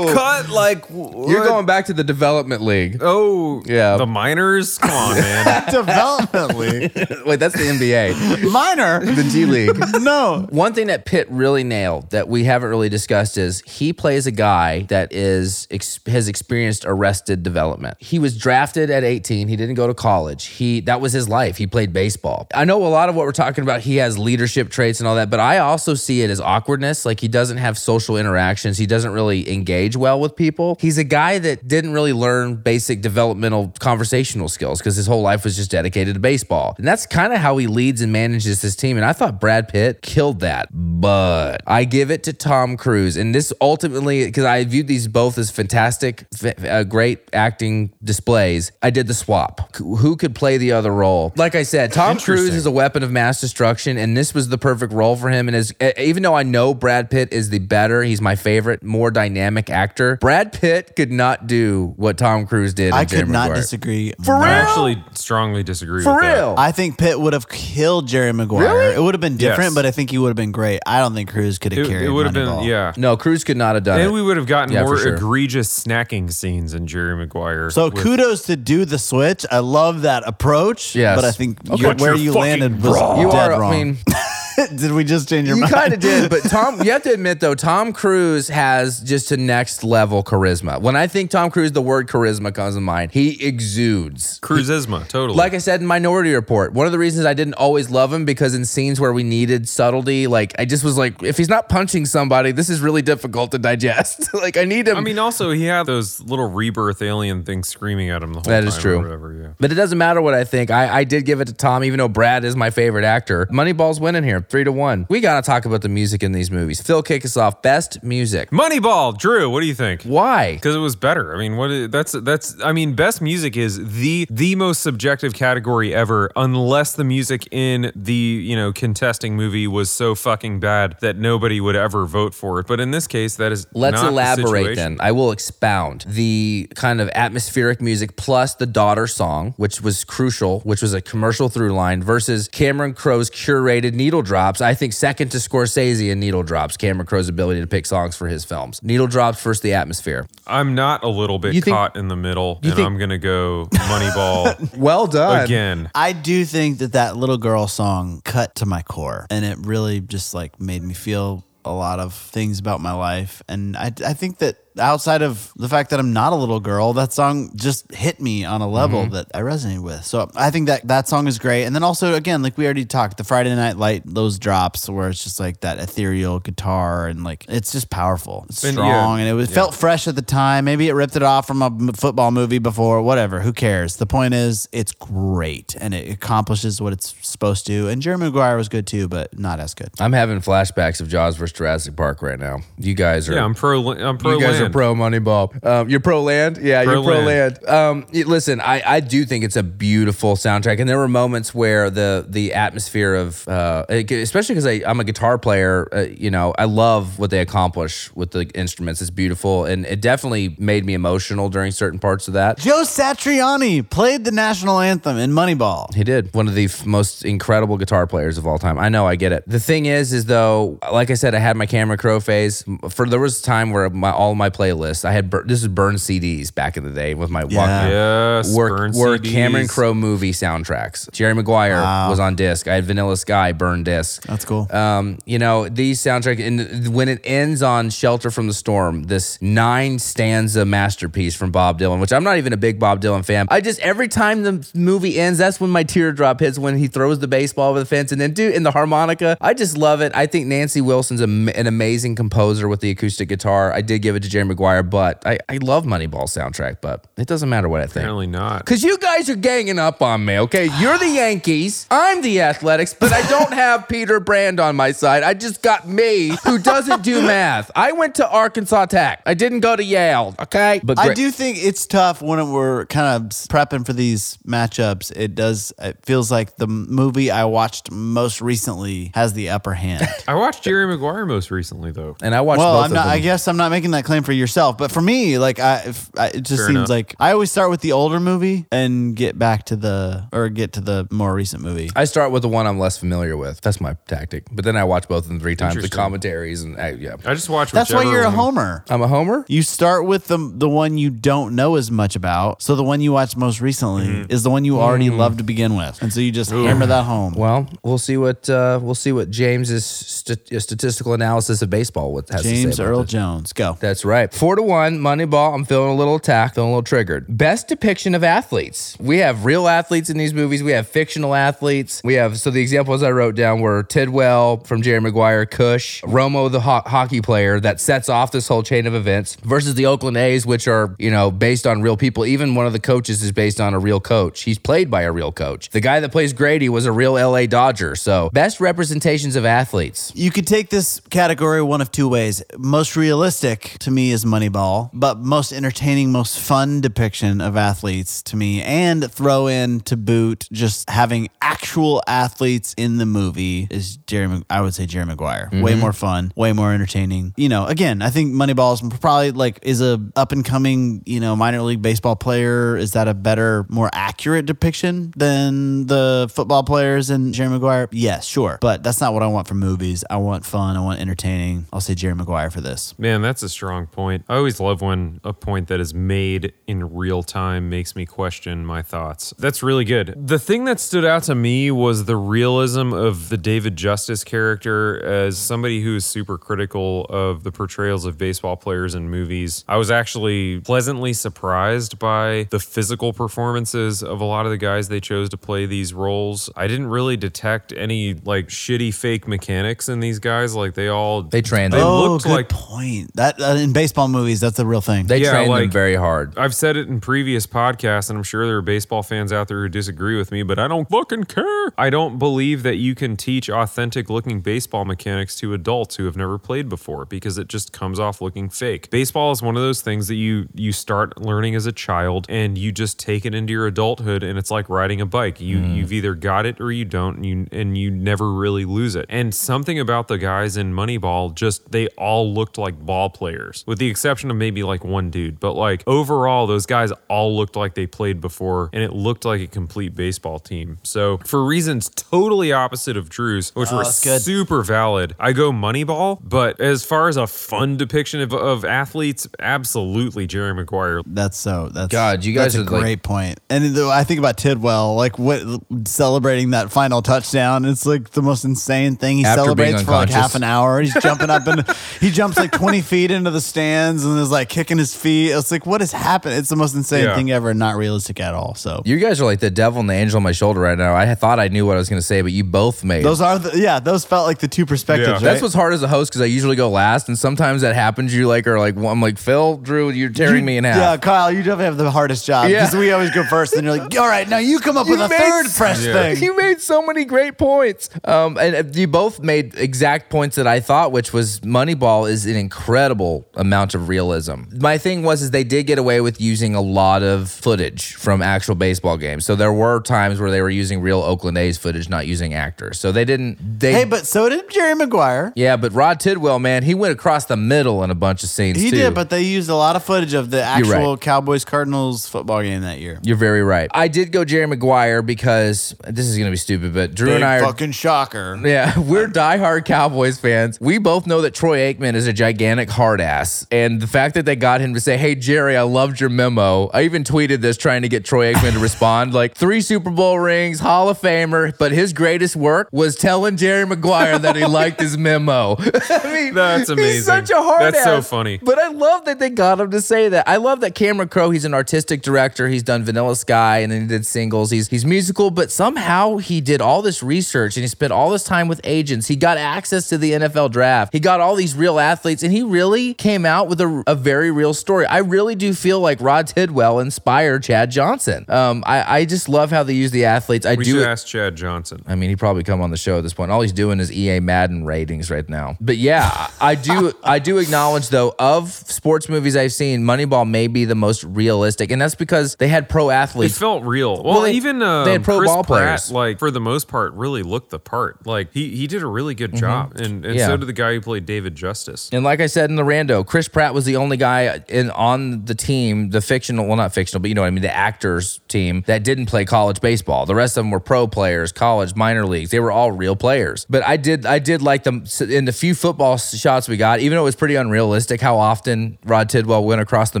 cut like You're going back to the development league. Oh, Yeah. The minors? Come on, man. Development league. Wait, that's the NBA. Minor. the G League. No. One thing that Pitt really nailed that we haven't really discussed is he plays a guy that is ex- has experienced arrested development. He was drafted at 18. He didn't go to college. He that was his life. He played baseball. I know a lot of what we're talking about. He has leadership traits and all that, but I also see it as awkwardness. Like he doesn't have social interactions. He doesn't really engage well with people. He's a guy that didn't really learn basic developmental conversational skills because his whole life was just dedicated to baseball. And that's kind of how he leads and manages his team. And I thought Brad Pitt killed that. But I give it to Tom Cruise. And this ultimately, because I viewed these both as fantastic, f- uh, great acting displays, I did the swap. C- Who could play the other role? Like I said, Tom Cruise is a weapon of mass destruction. And this was the perfect role for him. And as, even though I know Brad Pitt is the better, he's my favorite, more dynamic actor, Brad Pitt could not do what Tom Cruise did. I in Jerry could not Maguire. disagree. For more. I actually strongly disagree For with that. real. I think Pitt would have killed Jerry Maguire. Really? It would have been different, Yes. but I think he would have been great. I don't think Cruise could have It, carried. it It would have been, Moneyball. yeah. No, Cruise could not have done And it. we would have gotten Yeah, more sure. egregious snacking scenes in Jerry Maguire. So with- kudos to do the switch. I love that approach. Yes. but I think Okay. you- But where you're you landed was wrong. you dead are. wrong. I mean, did we just change your you mind? You kind of did, but Tom. You have to admit though, Tom Cruise has just a next level charisma. When I think Tom Cruise, the word charisma comes to mind. He exudes. Cruzisma, totally. Like I said in Minority Report, one of the reasons I didn't always love him because in scenes where we needed subtlety, like I just was like, if he's not punching somebody, this is really difficult to digest. like I need him. I mean, also he had those little rebirth alien things screaming at him the whole That time. is true. Or whatever, yeah. But it doesn't matter what I think. I, I did give it to Tom, even though Brad is my favorite actor. Moneyball's winning here, three to one. We got to talk about the music in these movies. Phil, kick us off. Best music. Moneyball, Drew. What do you think? Why? Because it was better. I mean, what? That's that's. I mean, best music is the the most subjective category ever, unless the music in the you know contesting movie was so fucking bad that nobody would ever vote for it. But in this case, that is Let's not the elaborate situation. then. I will expound. The kind of atmospheric music plus the daughter song, which was crucial, which was a commercial through line, versus Cameron Crowe's curated needle drops. I think second to Scorsese in needle drops, Cameron Crowe's ability to pick songs for his films. Needle drops first, the atmosphere. I'm not a little bit You think- caught in the middle, and think- I'm gonna go Moneyball Well done. again. I do think that that little girl song cut to my core, and it really just like made me feel a lot of things about my life. And I, I think that outside of the fact that I'm not a little girl, that song just hit me on a level Mm-hmm. that I resonate with. So I think that that song is great. And then also, again, like we already talked, the Friday Night Light, those drops where it's just like that ethereal guitar and like it's just powerful, it's And, strong, yeah, and it was felt fresh at the time. Maybe it ripped it off from a football movie before, whatever. Who cares? The point is, it's great and it accomplishes what it's supposed to. And Jerry Maguire was good too, but not as good. I'm having flashbacks of Jaws versus Jurassic Park right now. You guys are. Yeah, I'm pro. I'm pro. you guys land. are pro Moneyball. Um, you're pro land. Yeah, Pro you're pro land. land. Um, listen, I, I do think it's a beautiful soundtrack, and there were moments where the the atmosphere of, uh, especially because I'm a guitar player. Uh, you know, I love what they accomplish with the instruments. It's beautiful, and it definitely made me emotional during certain parts of that. Joe Satriani played the national anthem in Moneyball. He did. One of the f- most incredible guitar players of all time. I know, I get it. The thing is, is though, like I said, I had my Cameron Crowe phase. For there was a time where my all my playlists, I had this is burned CDs back in the day with my Walkman. Yes, Were, burn were CDs. Cameron Crowe movie soundtracks. Jerry Maguire was on disc. I had Vanilla Sky burned disc. That's cool. Um, you know, these soundtrack and when it ends on Shelter from the Storm, this nine stanza masterpiece from Bob Dylan, which I'm not even a big Bob Dylan fan. I just every time the movie ends, that's when my teardrop hits when he throws the baseball over the fence and then dude in the harmonica. I just love it. I think Nancy Wilson's a, an amazing composer with the acoustic guitar. I did give it to Jerry Maguire, but I, I love Moneyball soundtrack, but it doesn't matter what I think. Apparently not. Because you guys are ganging up on me, okay? You're the Yankees. I'm the Athletics, but I don't have Peter Brand on my side. I just got me who doesn't do math. I went to Arkansas Tech. I didn't go to Yale, okay? But I great- do think it's tough when we're kind of prepping for these matchups. It does. It feels like the movie I watched most recently has the upper hand. I watched Jerry Maguire most recently though. And I watched well, both I'm of not. them. I guess I'm not making that claim for yourself. But for me, like I, if, I it just Fair seems enough. like I always start with the older movie and get back to the or get to the more recent movie. I start with the one I'm less familiar with. That's my tactic. But then I watch both of them three times, the commentaries, and I, yeah. I just watch. That's why you're a one- homer. I'm a homer. You start with the the one you don't know as much about. So the one you watched most recently Mm-hmm. is the one you already love to begin with, and so you just hammer that home. Well, we'll see what uh, we'll see what James's st- uh, statistical analysis of baseball what has to James say about Earl this. Jones, go. That's right. Four to one, Moneyball. I'm feeling a little attacked, feeling a little triggered. Best depiction of athletes. We have real athletes in these movies. We have fictional athletes. We have so the examples I wrote down were Tidwell from Jerry Maguire, Cush, Romo the ho- hockey player that sets off this whole chain of events versus the Oakland A's, which are you know based on real people. Even one of the coaches is based on a real coach. He's played by a real coach. The guy that plays Grady was a real LA Dodger. So best representations of athletes. You could take this category one of two ways. Most realistic to me is Moneyball, but most entertaining, most fun depiction of athletes to me, and throw in to boot just having actual athletes in the movie is Jerry. I would say Jerry Maguire. Way mm-hmm. more fun, way more entertaining. You know, again, I think Moneyball is probably like is a up and coming you know minor league baseball player. Is that a better, more accurate depiction than the football players in Jerry Maguire? Yes, sure, but that's not what I want from movies. I want fun. I want entertaining. I'll say Jerry Maguire for this. Man, that's a strong point. I always love when a point that is made in real time makes me question my thoughts. That's really good. The thing that stood out to me was the realism of the David Justice character as somebody who is super critical of the portrayals of baseball players in movies. I was actually pleasantly surprised by the physical performances of a lot of the guys they chose to play these roles. I didn't really detect any like shitty fake mechanics in these guys. Like they all They trained They them. oh, looked good like point. That uh, in baseball movies, that's the real thing. They Yeah, trained them like- very hard. I've said it in previous podcasts, and I'm sure there are baseball fans out there who disagree with me, but I don't fucking care. I don't believe that you can teach authentic looking baseball mechanics to adults who have never played before because it just comes off looking fake. Baseball is one of those things that you you start learning as a child and you just take it into your adulthood and it's like riding a bike. You mm. you've either got it or you don't and you and you never really lose it. And something about the guys in Moneyball just they all looked like ball players with the exception of maybe like one dude, but like overall those guys all looked like they played before and it looked like a complete baseball team. So for reasons totally opposite of Drew's, which oh, were super valid, I go Moneyball, but as far as a fun depiction of, of athletes, absolutely Jerry Maguire. That's so. That's God, you guys That's a are, like- great point. And though I think about Tidwell, like what celebrating that final touchdown. It's like the most insane thing. He celebrates for like half an hour. He's jumping up and he jumps like twenty feet into the stands and is like kicking his feet. It's like what has happened? It's the most insane Yeah. thing ever. Not realistic at all. So You guys are like the devil and the angel on my shoulder right now. I thought I knew what I was going to say, but you both made. those are the yeah. Those felt like the two perspectives. Yeah. right? That's what's hard as a host because I usually go last, and sometimes that happens. You like are like, well, I'm like Phil, Drew, you're tearing me in half. Yeah, Kyle, you definitely have the hardest job Yeah. because we always go first, and you're like, all right, now you come up with a third s- fresh thing. You made so many great points. Um, and uh, you both made exact points that I thought, which was Moneyball is an incredible amount of realism. My thing was is they did get away with using a lot of footage from actual baseball games. So there were times where they were using real Oakland A's footage, not using actors. So they didn't. They Hey, but so did Jerry Maguire. yeah, but Rod Tidwell, man, he went across the middle in a bunch of scenes He too. did, but they used a lot of footage of the actual right. Cowboys Cardinals football game that year. You're very right. I did go Jerry Maguire because this is going to be stupid, but Drew and I are fucking shocker. Yeah, we're diehard Cowboys fans. We both know that Troy Aikman is a gigantic hard ass. And the fact that they got him to say, Hey, Jerry, I loved your memo. I even tweeted this trying to get Troy Aikman to respond. Like, three Super Bowl rings, Hall of Famer, but his greatest work was telling Jerry Maguire that he liked his memo. I mean, That's amazing. He's such a hard That's so funny. But I love that they got him to say that. I love that Cameron Crowe, he's an artistic director. He's done Vanilla Sky and then he did singles. He's he's musical, but somehow he did all this research and he spent all this time with agents. He got access to the NFL draft. He got all these real athletes and he really came out with a, a very real story. I really do feel like Rod Tidwell inspired Chad Johnson. Um, I, I just love how they use the athletes. I We do should ask Chad Johnson. I mean, he probably come on the show at this point. All he's doing is EA Madden ratings right now. But yeah, I do I do acknowledge though of sports movies I've seen, Moneyball may be the most realistic, and that's because they had pro athletes. It felt real. Well, they- even uh, they had pro Chris ball Pratt, players. like for the most part, really looked the part. Like he he did a really good job, and and Mm-hmm. Yeah. so did the guy who played David Justice. and like I said in the rando, Chris Pratt was the only guy in on the team, the fictional, well, not fictional, but you know what I mean, the actors team that didn't play college baseball. The rest of them were pro players, college, minor leagues. They were all real players. But I did, I did like them in the few football shots we got, even though it was pretty unrealistic how often Rod Tidwell went across the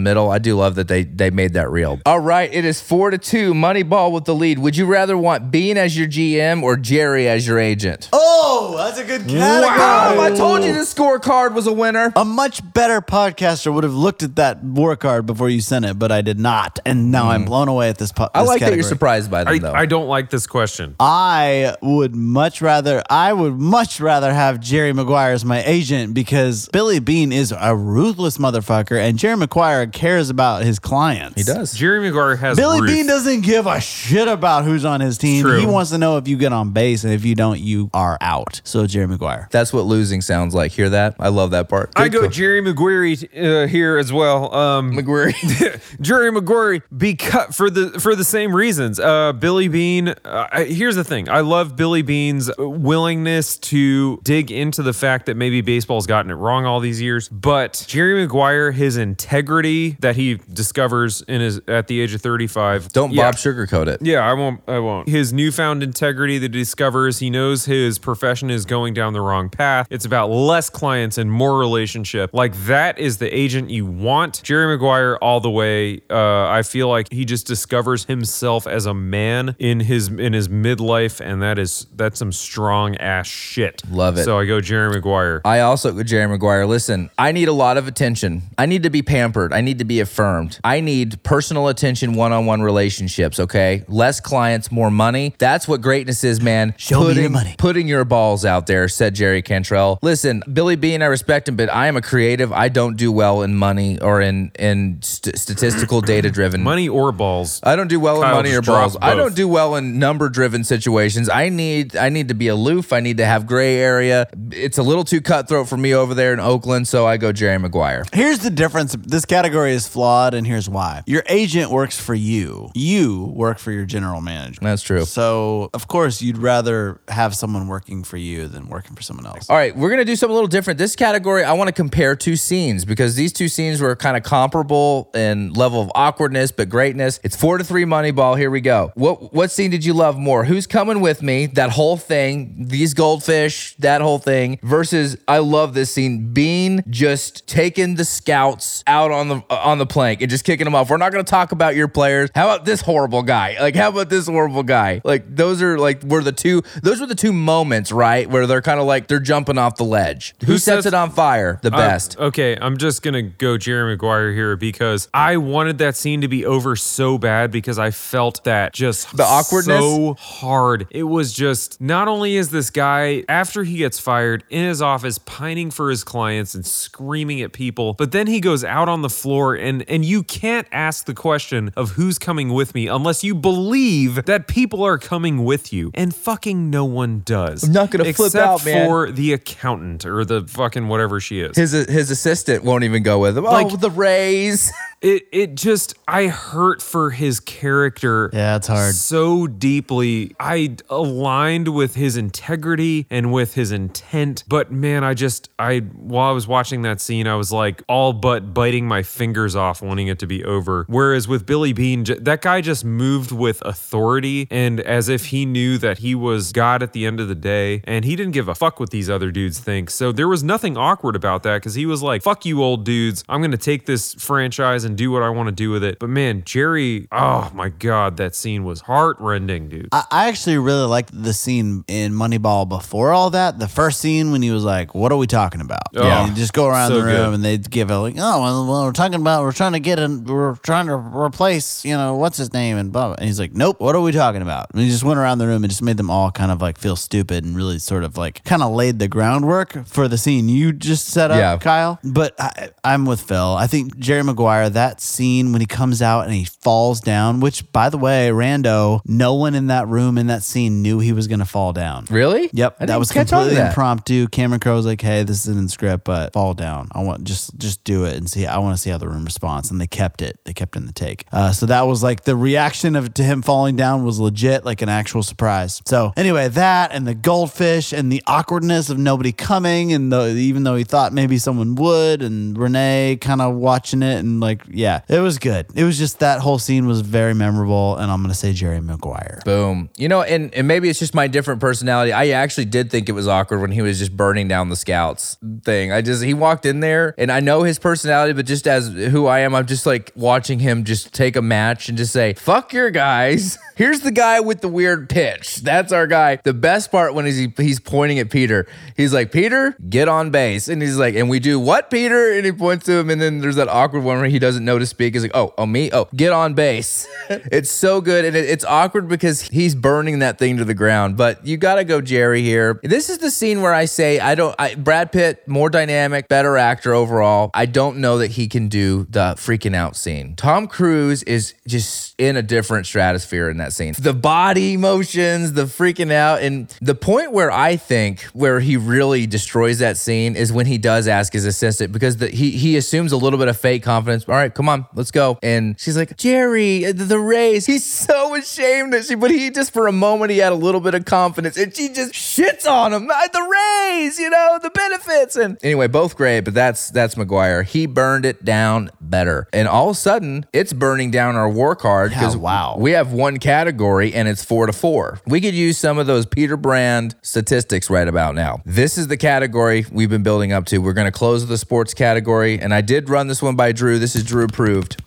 middle. I do love that they they made that real. All right, it is four to two. Moneyball with the lead. Would you rather want Beane as your GM or Jerry as your agent? Oh, that's a good category. Wow! I told you the scorecard was a winner. A much better podcaster would have looked at that war card before you sent it, but I did not, and now I'm blown away at this. Po- Mm. I this like that category. you're surprised by them, I, though. I don't like this question. I would much rather I would much rather have Jerry Maguire as my agent because Billy Beane is a ruthless motherfucker and Jerry Maguire cares about his clients. he does. Jerry Maguire has Billy Ruth. Beane doesn't give a shit about who's on his team. True. He wants to know if you get on base and if you don't, you are out. So Jerry Maguire. That's what losing sounds like. Hear that? I love that part. I Good go call. Jerry Maguire uh, here as well. Um, Maguire. Jerry Maguire because for the for the same reasons. Uh, Billy Beane. Uh, here's the thing. I love Billy Beane's willingness to dig into the fact that maybe baseball's gotten it wrong all these years. But Jerry Maguire, his integrity that he discovers in his at the age of 35. Don't yeah. Bob sugarcoat it. Yeah, I won't. I won't. His newfound integrity that he discovers, he knows his profession is going down the wrong path. It's about less clients and more relationship. Like that is the agent you want. Jerry Maguire, all the way. Uh, I feel like he just discovers himself as a man in his in his midlife, and that is that's some strong ass shit. Love it. So I go Jerry Maguire. I also go Jerry Maguire. Listen, I need a lot of attention. I need to be pampered. I need to be affirmed. I need personal attention, one on one relationships, okay? Less clients, more money. That's what greatness is, man. Show me your putting, money. Putting your balls out there, said Jerry Cantrell. Listen, Billy Beane, I respect him, but I am a creative. I don't do well in money or in, in st- statistical data driven. Money or balls. I don't do well in money or just dropped balls. I don't do well in number driven situations. I need I need to be aloof. I need to have gray area. It's a little too cutthroat for me over there in Oakland, so I go Jerry Maguire. Here's the difference. This category is flawed, and here's why. Your agent works for you. You work for your general manager. That's true. So, of course, you'd rather have someone working for you than working for someone else. All right, we're gonna do something a little different. This category, I want to compare two scenes because these two scenes were kind of comparable in level of awkwardness, but greatness. It's four to three Moneyball. Here we go. What what scene did you love more? Who's coming with me? That whole thing, these goldfish, that whole thing. Versus, I love this scene. Beane just taking the scouts out on the uh, on the plank and just kicking them off. We're not gonna talk about your players. How about this horrible guy? Like, how about this horrible guy? Like, those are like were the two. Those were the two moments, right, where they're kind of like they're jumping off the ledge. Who, Who sets says- it on fire the Uh, best? okay, I'm just gonna go Jerry Maguire here because I wanted that scene to be over so bad because I felt that just The awkwardness? so hard. It was just not only is this guy after he gets fired in his office pining for his clients and screaming at people, but then he goes out on the floor and and you can't ask the question of who's coming with me unless you believe that people are coming with you, and fucking no one does. I'm not gonna flip Except out, man. for the accountant or the fucking whatever she is. His his assistant won't even go with him. Like- oh, the Rays. it it just I hurt for his character. Yeah, it's hard. So deeply. I aligned with his integrity and with his intent. But man, I just I while I was watching that scene, I was like all but biting my fingers off wanting it to be over. Whereas with Billy Beane, that guy just moved with authority and as if he knew that he was God at the end of the day and he didn't give a fuck what these other dudes think. So there was nothing awkward about that because he was like, fuck you old dudes. I'm gonna take this franchise and do what I want to do with it. But man, Jerry, oh my god, that scene was heartrending, dude. I, I actually really liked the scene in Moneyball before all that. The first scene when he was like, "What are we talking about?" Oh, yeah, just go around so the room good. and they'd give a like, "Oh, well, well, we're talking about we're trying to get in, we're trying to replace, you know, what's his name?" And blah. blah. And he's like, "Nope, what are we talking about?" And he just went around the room and just made them all kind of like feel stupid and really sort of like kind of laid the groundwork for the scene you just set up, Yeah. Kyle. But I, I'm with Phil. I think Jerry Maguire that scene when he comes out and he falls down, which by the way, Rando, no one in that room in that scene knew he was going to fall down. Really? Yep, I that was catch on to completely that. impromptu. Cameron Crowe was like, "Hey, this isn't in script, but fall down. I want just just do it and see. I want to see how the room responds." And they kept it. They kept in the take. Uh, so that was like the reaction of to him falling down was legit, like an actual surprise. So anyway, that and the goldfish and the awkwardness of nobody coming, and the, even though he thought maybe someone would, and Renee kind of watching it, and like, yeah, it was good. It was just that whole scene was very memorable, and I'm gonna say Jerry Maguire. Boom. You know, and, and maybe it's just my different personality. I actually did think it was awkward when he was just burning down the scouts thing. I just, he walked in there and I know his personality, but just as who I am, I'm just like watching him just take a match and just say, fuck your guys. Here's the guy with the weird pitch. That's our guy. The best part when he's, he's pointing at Peter, he's like, Peter, get on base. And he's like, and we do what, Peter? And he points to him. And then there's that awkward one where he doesn't know to speak. He's like, oh, oh, me? Oh, get on base. it's so good. And it, it's awkward because he's burning that thing to the ground. But you got to go Jerry here. This is the scene where I say, I don't, I, Brad Pitt, more dynamic, better actor overall. I don't know that he can do the freaking out scene. Tom Cruise is just in a different stratosphere in that scene. The body motions, the freaking out. And the point where I think where he really destroys that scene is when he does ask his assistant because the, he, he assumes a little bit of fake confidence. All right, come on, let's go. And she's like, Jerry, the, the Rays. He's so ashamed that she, but he just for a moment, he had a little bit of confidence and she just shits on him. "Ah, The Rays, you know, the benefits. And anyway, both great, but that's, that's Maguire. He burned it down better. And all of a sudden, it's burning down our war card because wow. we have one category and it's four to four. We could use some of those Peter Brand statistics right about now. This is the category we've been building up to. We're going to close the sports category, and I did run this one by Drew. This is Drew approved.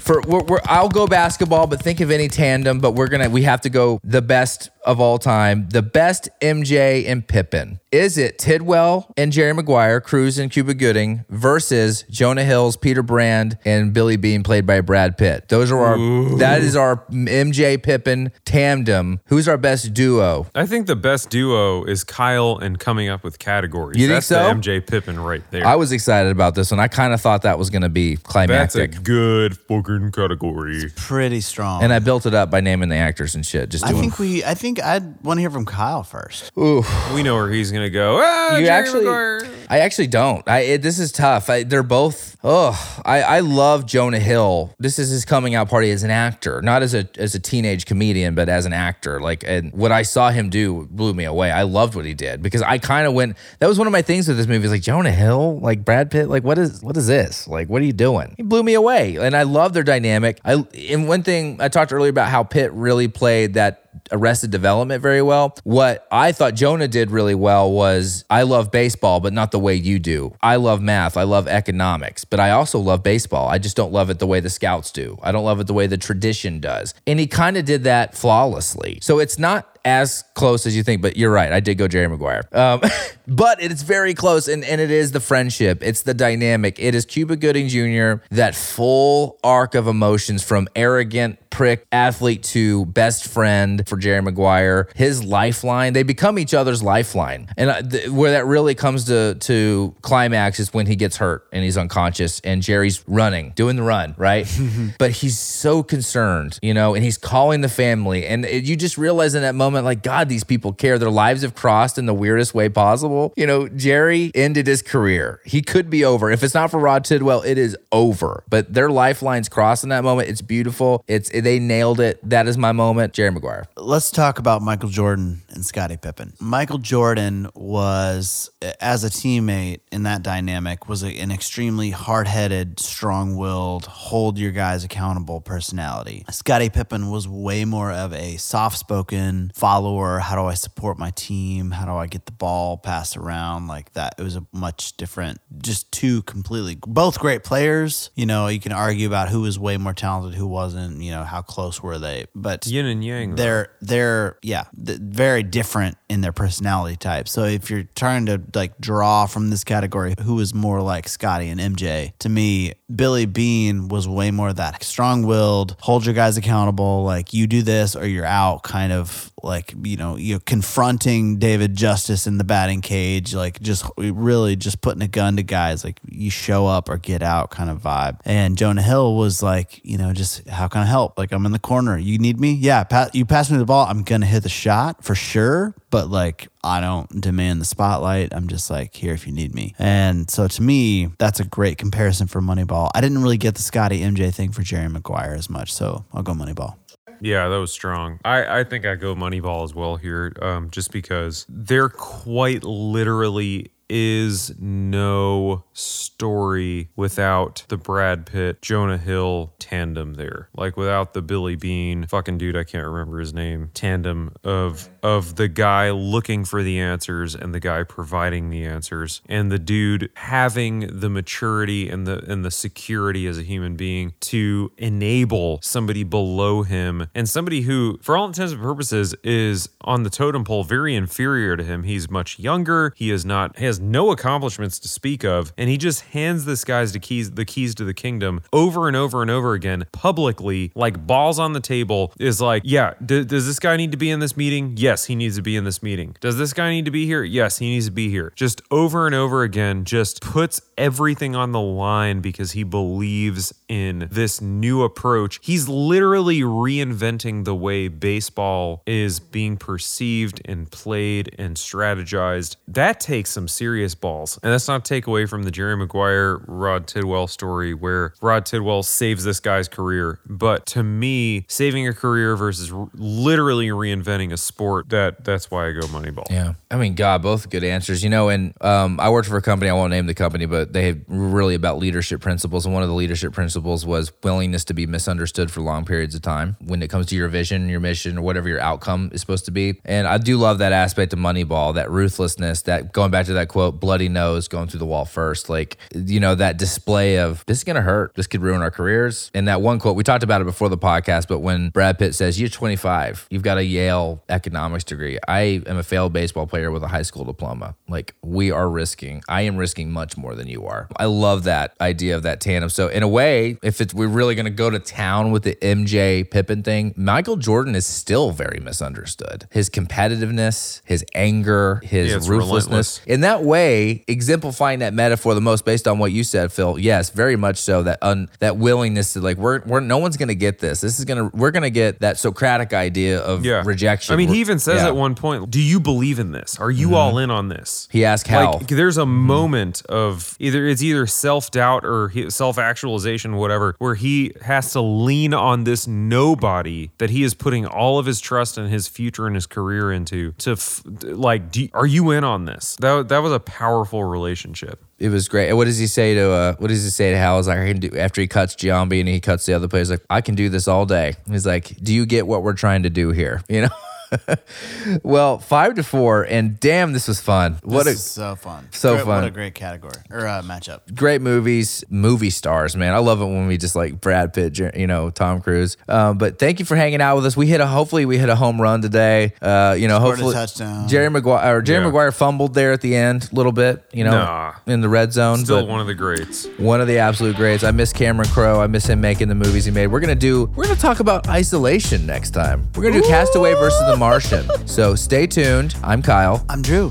For we're, we're, I'll go basketball, but think of any tandem. But we're gonna we have to go the best of all time, the best MJ and Pippen. Is it Tidwell and Jerry Maguire, Cruise and Cuba Gooding versus Jonah Hills, Peter Brand, and Billy Beane, played by Brad Pitt? Those are our. That is our MJ Pippen tandem. Who's our best duo? I think the best duo is Kyle and coming up with categories. You think That's so? the MJ Pippen right there. I was excited about this one. I kind of thought that was going to be climactic. That's a good fucking category. Pretty strong. and I built it up by naming the actors and shit. Just I think we. I think I'd want to hear from Kyle first. Ooh, We know where he's gonna go. Ah, you Jerry actually Maguire. i actually don't i it, this is tough I, they're both oh I, I love jonah hill. This is his coming out party as an actor not as a as a teenage comedian but as an actor. Like and what i saw him do blew me away. I loved what he did because i kind of went that was one of my things with this movie is like jonah hill? Like brad pitt? Like what is what is this? Like what are you doing? He blew me away and i love their dynamic. I and one thing i talked earlier about how pitt really played that Arrested Development very well. What I thought Jonah did really well was I love baseball, but not the way you do. I love math. I love economics, but I also love baseball. I just don't love it the way the scouts do. I don't love it the way the tradition does. And he kind of did that flawlessly. So it's not as close as you think, but you're right. I did go Jerry Maguire. Um, but it's very close, and, and it is the friendship. It's the dynamic. It is Cuba Gooding Jr., that full arc of emotions from arrogant prick athlete to best friend for Jerry Maguire. His lifeline, they become each other's lifeline. And uh, th- where that really comes to, to climax is when he gets hurt and he's unconscious and Jerry's running, doing the run, right? but he's so concerned, you know, and he's calling the family. And it, you just realize in that moment, like, God, these people care. Their lives have crossed in the weirdest way possible. You know, Jerry ended his career. He could be over. If it's not for Rod Tidwell, it is over. But their lifelines crossed in that moment. It's beautiful. It's they nailed it. That is my moment. Jerry Maguire. Let's talk about Michael Jordan and Scottie Pippen. Michael Jordan was, as a teammate in that dynamic, was an extremely hard-headed, strong-willed, hold your guys accountable personality. Scottie Pippen was way more of a soft-spoken follower. How do I support my team? How do I get the ball passed around like that? It was a much different, just two completely, both great players. You know, you can argue about who was way more talented, who wasn't. You know, how close were they? But Yin and yang. they're they're yeah th- very different in their personality type. So if you're trying to like draw from this category who is more like Scotty and MJ, to me, Billy Beane was way more that strong willed, hold your guys accountable, like you do this or you're out kind of like, you know, you know, confronting David Justice in the batting cage, like just really just putting a gun to guys, like you show up or get out kind of vibe. And Jonah Hill was like, you know, just how can I help? Like I'm in the corner. You need me? Yeah, pa- you pass me the ball. I'm gonna hit the shot for sure. But like I don't demand the spotlight. I'm just like here if you need me. And so to me, that's a great comparison for Moneyball. I didn't really get the Scotty MJ thing for Jerry Maguire as much, so I'll go Moneyball. Yeah, that was strong. I, I think I go Moneyball as well here, um, just because there quite literally is no story without the Brad Pitt Jonah Hill tandem there. Like without the Billy Beane fucking dude, I can't remember his name, tandem of of the guy looking for the answers and the guy providing the answers and the dude having the maturity and the and the security as a human being to enable somebody below him and somebody who for all intents and purposes is on the totem pole very inferior to him. He's much younger. He is not he has no accomplishments to speak of and he just hands this guy's the keys the keys to the kingdom over and over and over again publicly like balls on the table is like yeah d- does this guy need to be in this meeting yes he needs to be in this meeting. Does this guy need to be here? Yes he needs to be here. Just over and over again just puts everything on the line because he believes in this new approach. He's literally reinventing the way baseball is being perceived and played and strategized. That takes some serious balls. And that's not take away from the Jerry Maguire Rod Tidwell story where Rod Tidwell saves this guy's career. But to me, saving a career versus literally reinventing a sport, that that's why I go Moneyball. Yeah. I mean, God, both good answers. You know, and um, I worked for a company, I won't name the company, but they were really about leadership principles. And one of the leadership principles was willingness to be misunderstood for long periods of time when it comes to your vision, your mission, or whatever your outcome is supposed to be. And I do love that aspect of Moneyball, that ruthlessness, that going back to that quote, bloody nose going through the wall first. Like, you know, that display of this is to hurt. This could ruin our careers. And that one quote, we talked about it before the podcast, but when Brad Pitt says, You're 25, you've got a Yale economics degree. I am a failed baseball player with a high school diploma. Like, we are risking, I am risking much more than you are. I love that idea of that tandem. So, in a way, if it's, we're really going to go to town with the MJ Pippen thing, Michael Jordan is still very misunderstood. His competitiveness, his anger, his Yeah, ruthlessness. relentless. In that way, exemplifying that metaphor the most based on what you said, Phil. Yes, very much so. That un, that willingness to like, we're, we're no one's gonna get this. This is gonna we're gonna get that Socratic idea of Yeah. rejection. I mean, he even says yeah. at one point, "Do you believe in this? Are you all in on this?" He asked how. Like, there's a moment of either it's either self doubt or self actualization, whatever, where he has to lean on this nobody that he is putting all of his trust and his future and his career into. To f- like, do, are you in on this? That that was a powerful relationship. it was great. And what does he say to uh what does he say to Hal? He's like, I can do after he cuts Giambi and he cuts the other players, like, I can do this all day. He's like, Do you get what we're trying to do here? You know? well, five to four, and damn, this was fun. What this a is so fun. so Great- fun. What a great category or uh, matchup. great movies, movie stars, man. I love it when we just like Brad Pitt, you know, Tom Cruise. Um, but thank you for hanging out with us. We hit a hopefully we hit a home run today. Uh, you know, Scored a hopefully touchdown. Jerry Maguire or Jerry Yeah. Maguire fumbled there at the end a little bit, you know, Nah. in the red zone. Still one of the greats. one of the absolute greats. I miss Cameron Crowe. I miss him making the movies he made. We're gonna do. We're gonna talk about isolation next time. We're gonna do Castaway versus The Martian. So stay tuned. I'm Kyle. I'm Drew.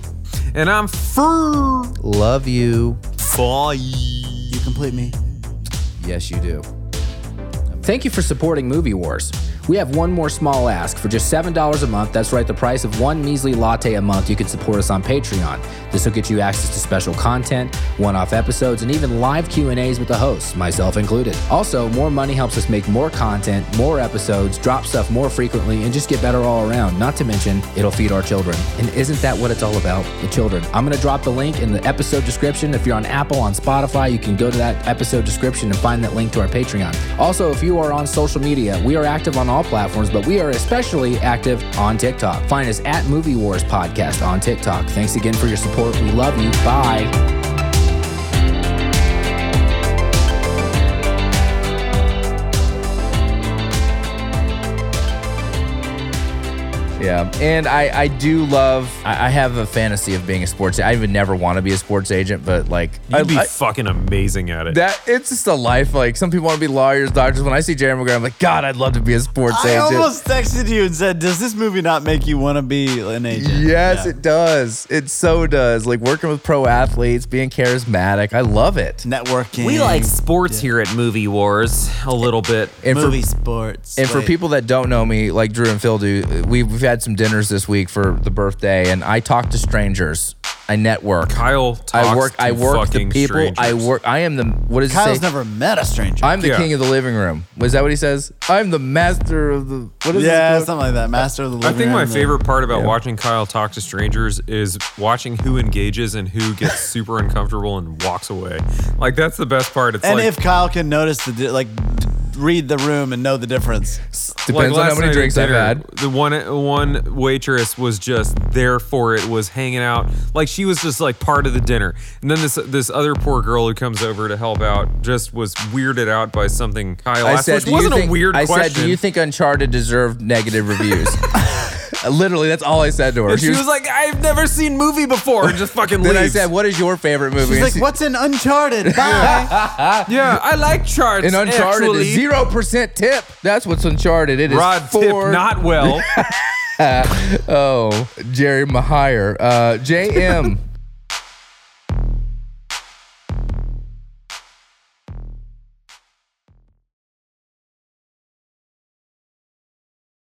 And I'm fur. Love you. Foy. You complete me. Yes, you do. Thank you for supporting Movie Wars. We have one more small ask. For just $7 a month, that's right, the price of one measly latte a month, you can support us on Patreon. This will get you access to special content, one-off episodes, and even live Q&As with the hosts, myself included. Also, more money helps us make more content, more episodes, drop stuff more frequently, and just get better all around. Not to mention, it'll feed our children. And isn't that what it's all about? The children. I'm going to drop the link in the episode description. If you're on Apple, on Spotify, you can go to that episode description and find that link to our Patreon. Also, if you are on social media, we are active on all platforms, but we are especially active on TikTok. Find us at Movie Wars Podcast on TikTok. Thanks again for your support. We love you. Bye. Yeah, and I I do love. I, I have a fantasy of being a sports. Agent. I would never want to be a sports agent, but like You'd I, be I- fucking amazing at it. that it's just a life. Like some people want to be lawyers, doctors. When I see Jerry Maguire, I'm like, God, I'd love to be a sports I agent. I almost texted you and said, "Does this movie not make you want to be an agent?" Yes, Yeah. it does. It so does. Like working with pro athletes, being charismatic. I love it. networking. We like sports here at Movie Wars a little bit. And for movie sports. And for people that don't know me, like Drew and Phil do, we've, we've had some dinners this week for the birthday, and I talk to strangers. I network. Kyle talks I work. to I work the fucking people. I work. I am the. What does Kyle's he say? never met a stranger. I'm the Yeah. king of the living room. Was that what he says? I'm the master of the. What is yeah, this? something like that. Master of the I living think my room, the- favorite part about Yeah. watching Kyle talk to strangers is watching who engages and who gets super uncomfortable and walks away. Like that's the best part. It's And like if Kyle can notice the like, d- read the room and know the difference. Depends like on how many drinks I've had. The one one waitress was just there for it, was hanging out, like she was just like part of the dinner. And then this this other poor girl who comes over to help out just was weirded out by something Kyle I asked, said, which wasn't think, a weird I question. said, do you think Uncharted deserved negative reviews? Literally, that's all I said to her. and she was like, I've never seen movie before, and just fucking then I said, "What is your favorite movie?" He's And like, she- "What's an Uncharted?" Bye. yeah, I like charts. An Uncharted, actually. zero percent tip. That's what's Uncharted. It is Rod tip four. not well. oh, Jerry Mahier. Uh, JM.